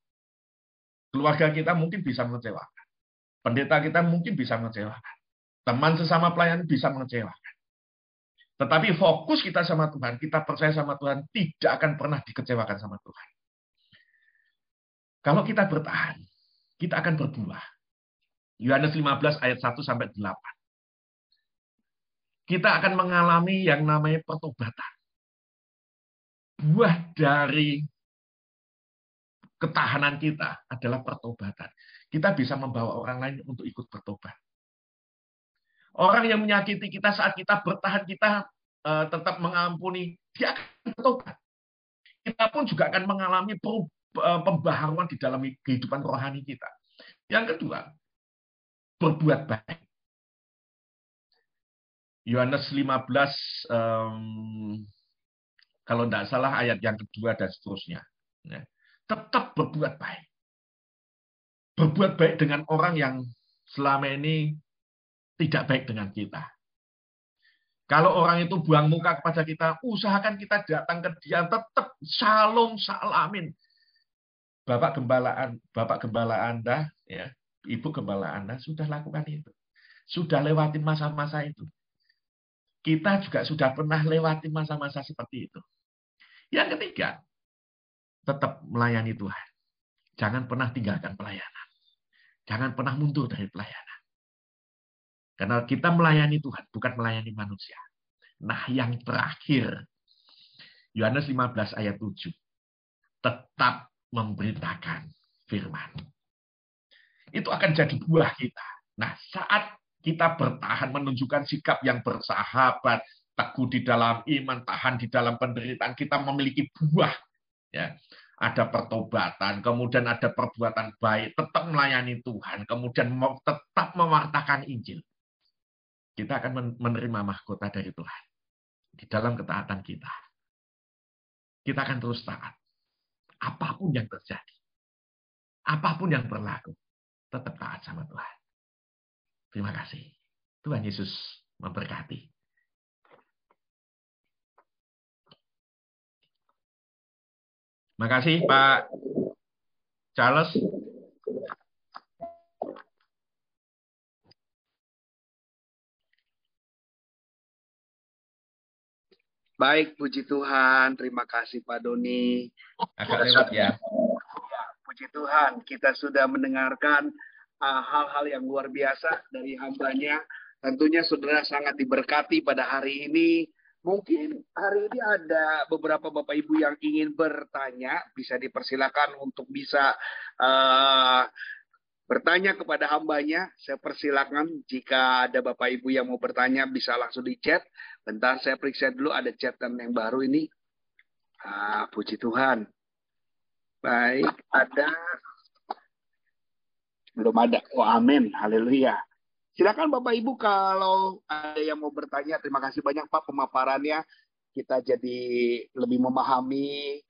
Keluarga kita mungkin bisa mengecewakan. Pendeta kita mungkin bisa mengecewakan. Teman sesama pelayan bisa mengecewakan. Tetapi fokus kita sama Tuhan, kita percaya sama Tuhan, tidak akan pernah dikecewakan sama Tuhan. Kalau kita bertahan, kita akan berbuah. Yohanes 15 ayat 1 sampai 8 kita akan mengalami yang namanya pertobatan. Buah dari ketahanan kita adalah pertobatan. Kita bisa membawa orang lain untuk ikut bertobat. Orang yang menyakiti kita saat kita bertahan, kita uh, tetap mengampuni, dia akan bertobat. Kita pun juga akan mengalami eh, pembaharuan di dalam kehidupan rohani kita. Yang kedua, berbuat baik. Yohanes 15 um, kalau tidak salah ayat yang kedua dan seterusnya. Ya. Tetap berbuat baik. Berbuat baik dengan orang yang selama ini tidak baik dengan kita. Kalau orang itu buang muka kepada kita, usahakan kita datang ke dia tetap shalom salamin. Bapak gembalaan, Bapak gembala Anda, ya, Ibu gembala Anda sudah lakukan itu. Sudah lewatin masa-masa itu. Kita juga sudah pernah lewati masa-masa seperti itu. Yang ketiga, tetap melayani Tuhan. Jangan pernah tinggalkan pelayanan. Jangan pernah mundur dari pelayanan. Karena kita melayani Tuhan, bukan melayani manusia. Nah, yang terakhir, Yohanes 15 ayat 7. Tetap memberitakan firman. Itu akan jadi buah kita. Nah, saat kita bertahan menunjukkan sikap yang bersahabat, teguh di dalam iman, tahan di dalam penderitaan, kita memiliki buah. Ya. ada pertobatan, kemudian ada perbuatan baik, tetap melayani Tuhan, kemudian tetap mewartakan Injil. Kita akan menerima mahkota dari Tuhan di dalam ketaatan kita. Kita akan terus taat. Apa pun yang terjadi. Apa pun yang berlaku. Tetap taat sama Tuhan. Terima kasih. Tuhan Yesus memberkati. Terima kasih Pak Charles. Baik, puji Tuhan. Terima kasih Pak Doni. Agak lewat ya. Puji Tuhan, kita sudah mendengarkan hal-hal uh, yang luar biasa dari hambanya. Tentunya saudara sangat diberkati pada hari ini. Mungkin hari ini ada beberapa Bapak Ibu yang ingin bertanya, bisa dipersilakan untuk bisa uh, bertanya kepada hambanya. Saya persilakan jika ada Bapak Ibu yang mau bertanya bisa langsung di chat. Bentar saya periksa dulu ada chatan yang baru ini. Ah, puji Tuhan. Baik, ada belum ada. Oh, amin. Haleluya. Silakan Bapak Ibu kalau ada yang mau bertanya. Terima kasih banyak Pak pemaparannya. Kita jadi lebih memahami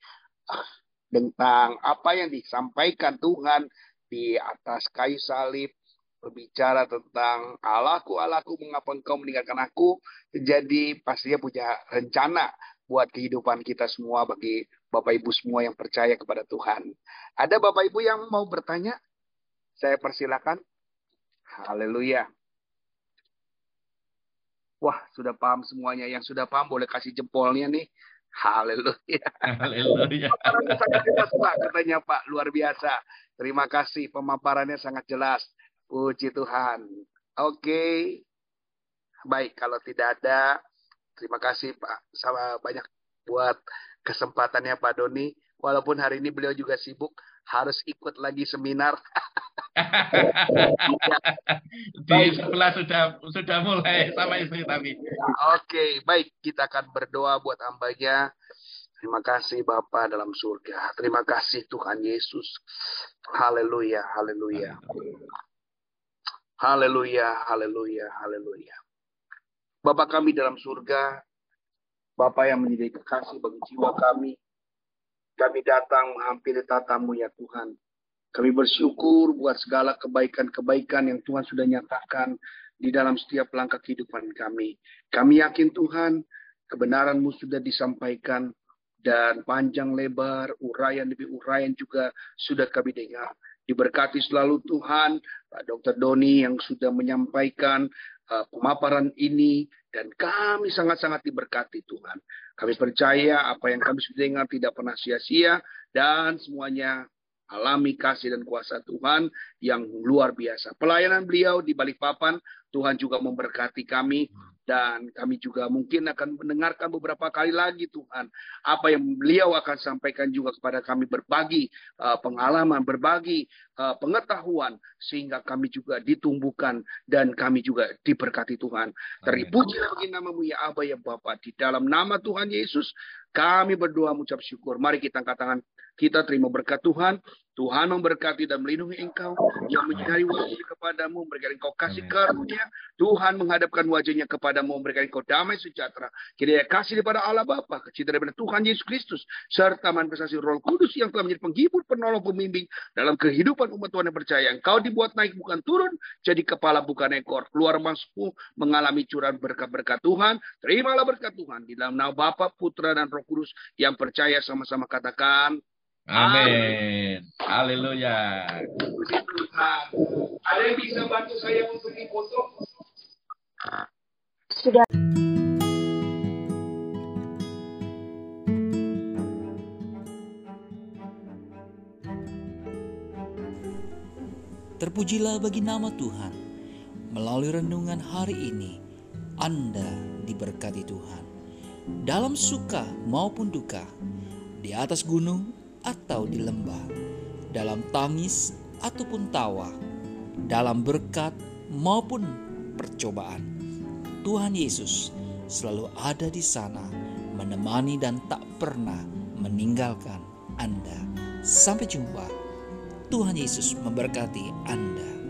ah, tentang apa yang disampaikan Tuhan di atas kayu salib berbicara tentang Allahku, Allahku, mengapa engkau meninggalkan aku? Jadi pastinya punya rencana buat kehidupan kita semua bagi Bapak Ibu semua yang percaya kepada Tuhan. Ada Bapak Ibu yang mau bertanya? Saya persilakan. Haleluya. Wah, sudah paham semuanya. Yang sudah paham boleh kasih jempolnya nih. Haleluya. Haleluya. sangat jelas Pak, katanya Pak. Luar biasa. Terima kasih. Pemaparannya sangat jelas. Puji Tuhan. Oke. Okay. Baik, kalau tidak ada, terima kasih Pak. Sama banyak buat kesempatannya Pak Doni. Walaupun hari ini beliau juga sibuk, harus ikut lagi seminar. Di sebelah sudah sudah mulai sama istri tapi. Oke, okay, baik kita akan berdoa buat hambanya. Terima kasih Bapa dalam surga. Terima kasih Tuhan Yesus. Haleluya, haleluya. Haleluya, haleluya, haleluya. Bapak kami dalam surga, Bapak yang menjadi kekasih bagi jiwa kami, kami datang menghampiri tatamu ya Tuhan. Kami bersyukur buat segala kebaikan-kebaikan yang Tuhan sudah nyatakan di dalam setiap langkah kehidupan kami. Kami yakin Tuhan, kebenaranmu sudah disampaikan dan panjang lebar, uraian demi uraian juga sudah kami dengar. Diberkati selalu Tuhan, Pak Dr. Doni yang sudah menyampaikan uh, pemaparan ini dan kami sangat-sangat diberkati Tuhan. Kami percaya apa yang kami sudah dengar tidak pernah sia-sia dan semuanya alami kasih dan kuasa Tuhan yang luar biasa. Pelayanan beliau di Balikpapan, Tuhan juga memberkati kami dan kami juga mungkin akan mendengarkan beberapa kali lagi Tuhan apa yang beliau akan sampaikan juga kepada kami berbagi uh, pengalaman, berbagi uh, pengetahuan sehingga kami juga ditumbuhkan dan kami juga diberkati Tuhan. Terpujilah bagi namamu ya Aba ya Bapa di dalam nama Tuhan Yesus kami berdoa mengucap syukur. Mari kita angkat tangan kita terima berkat Tuhan. Tuhan memberkati dan melindungi engkau. Yang mencari wajahnya kepadamu, memberikan engkau kasih karunia. Tuhan menghadapkan wajahnya kepadamu, memberikan engkau damai sejahtera. Kiranya kasih daripada Allah Bapa, kecintaan daripada Tuhan Yesus Kristus, serta manifestasi Roh Kudus yang telah menjadi penghibur, penolong, pembimbing dalam kehidupan umat Tuhan yang percaya. Engkau dibuat naik bukan turun, jadi kepala bukan ekor. Keluar masukmu mengalami curahan berkat-berkat Tuhan. Terimalah berkat Tuhan di dalam nama Bapa, Putra, dan Roh Kudus yang percaya sama-sama katakan Amin. Haleluya. Ada yang bisa bantu saya untuk foto? Sudah. Terpujilah bagi nama Tuhan. Melalui renungan hari ini, Anda diberkati Tuhan. Dalam suka maupun duka, di atas gunung atau di lembah, dalam tangis ataupun tawa, dalam berkat maupun percobaan. Tuhan Yesus selalu ada di sana, menemani dan tak pernah meninggalkan Anda. Sampai jumpa. Tuhan Yesus memberkati Anda.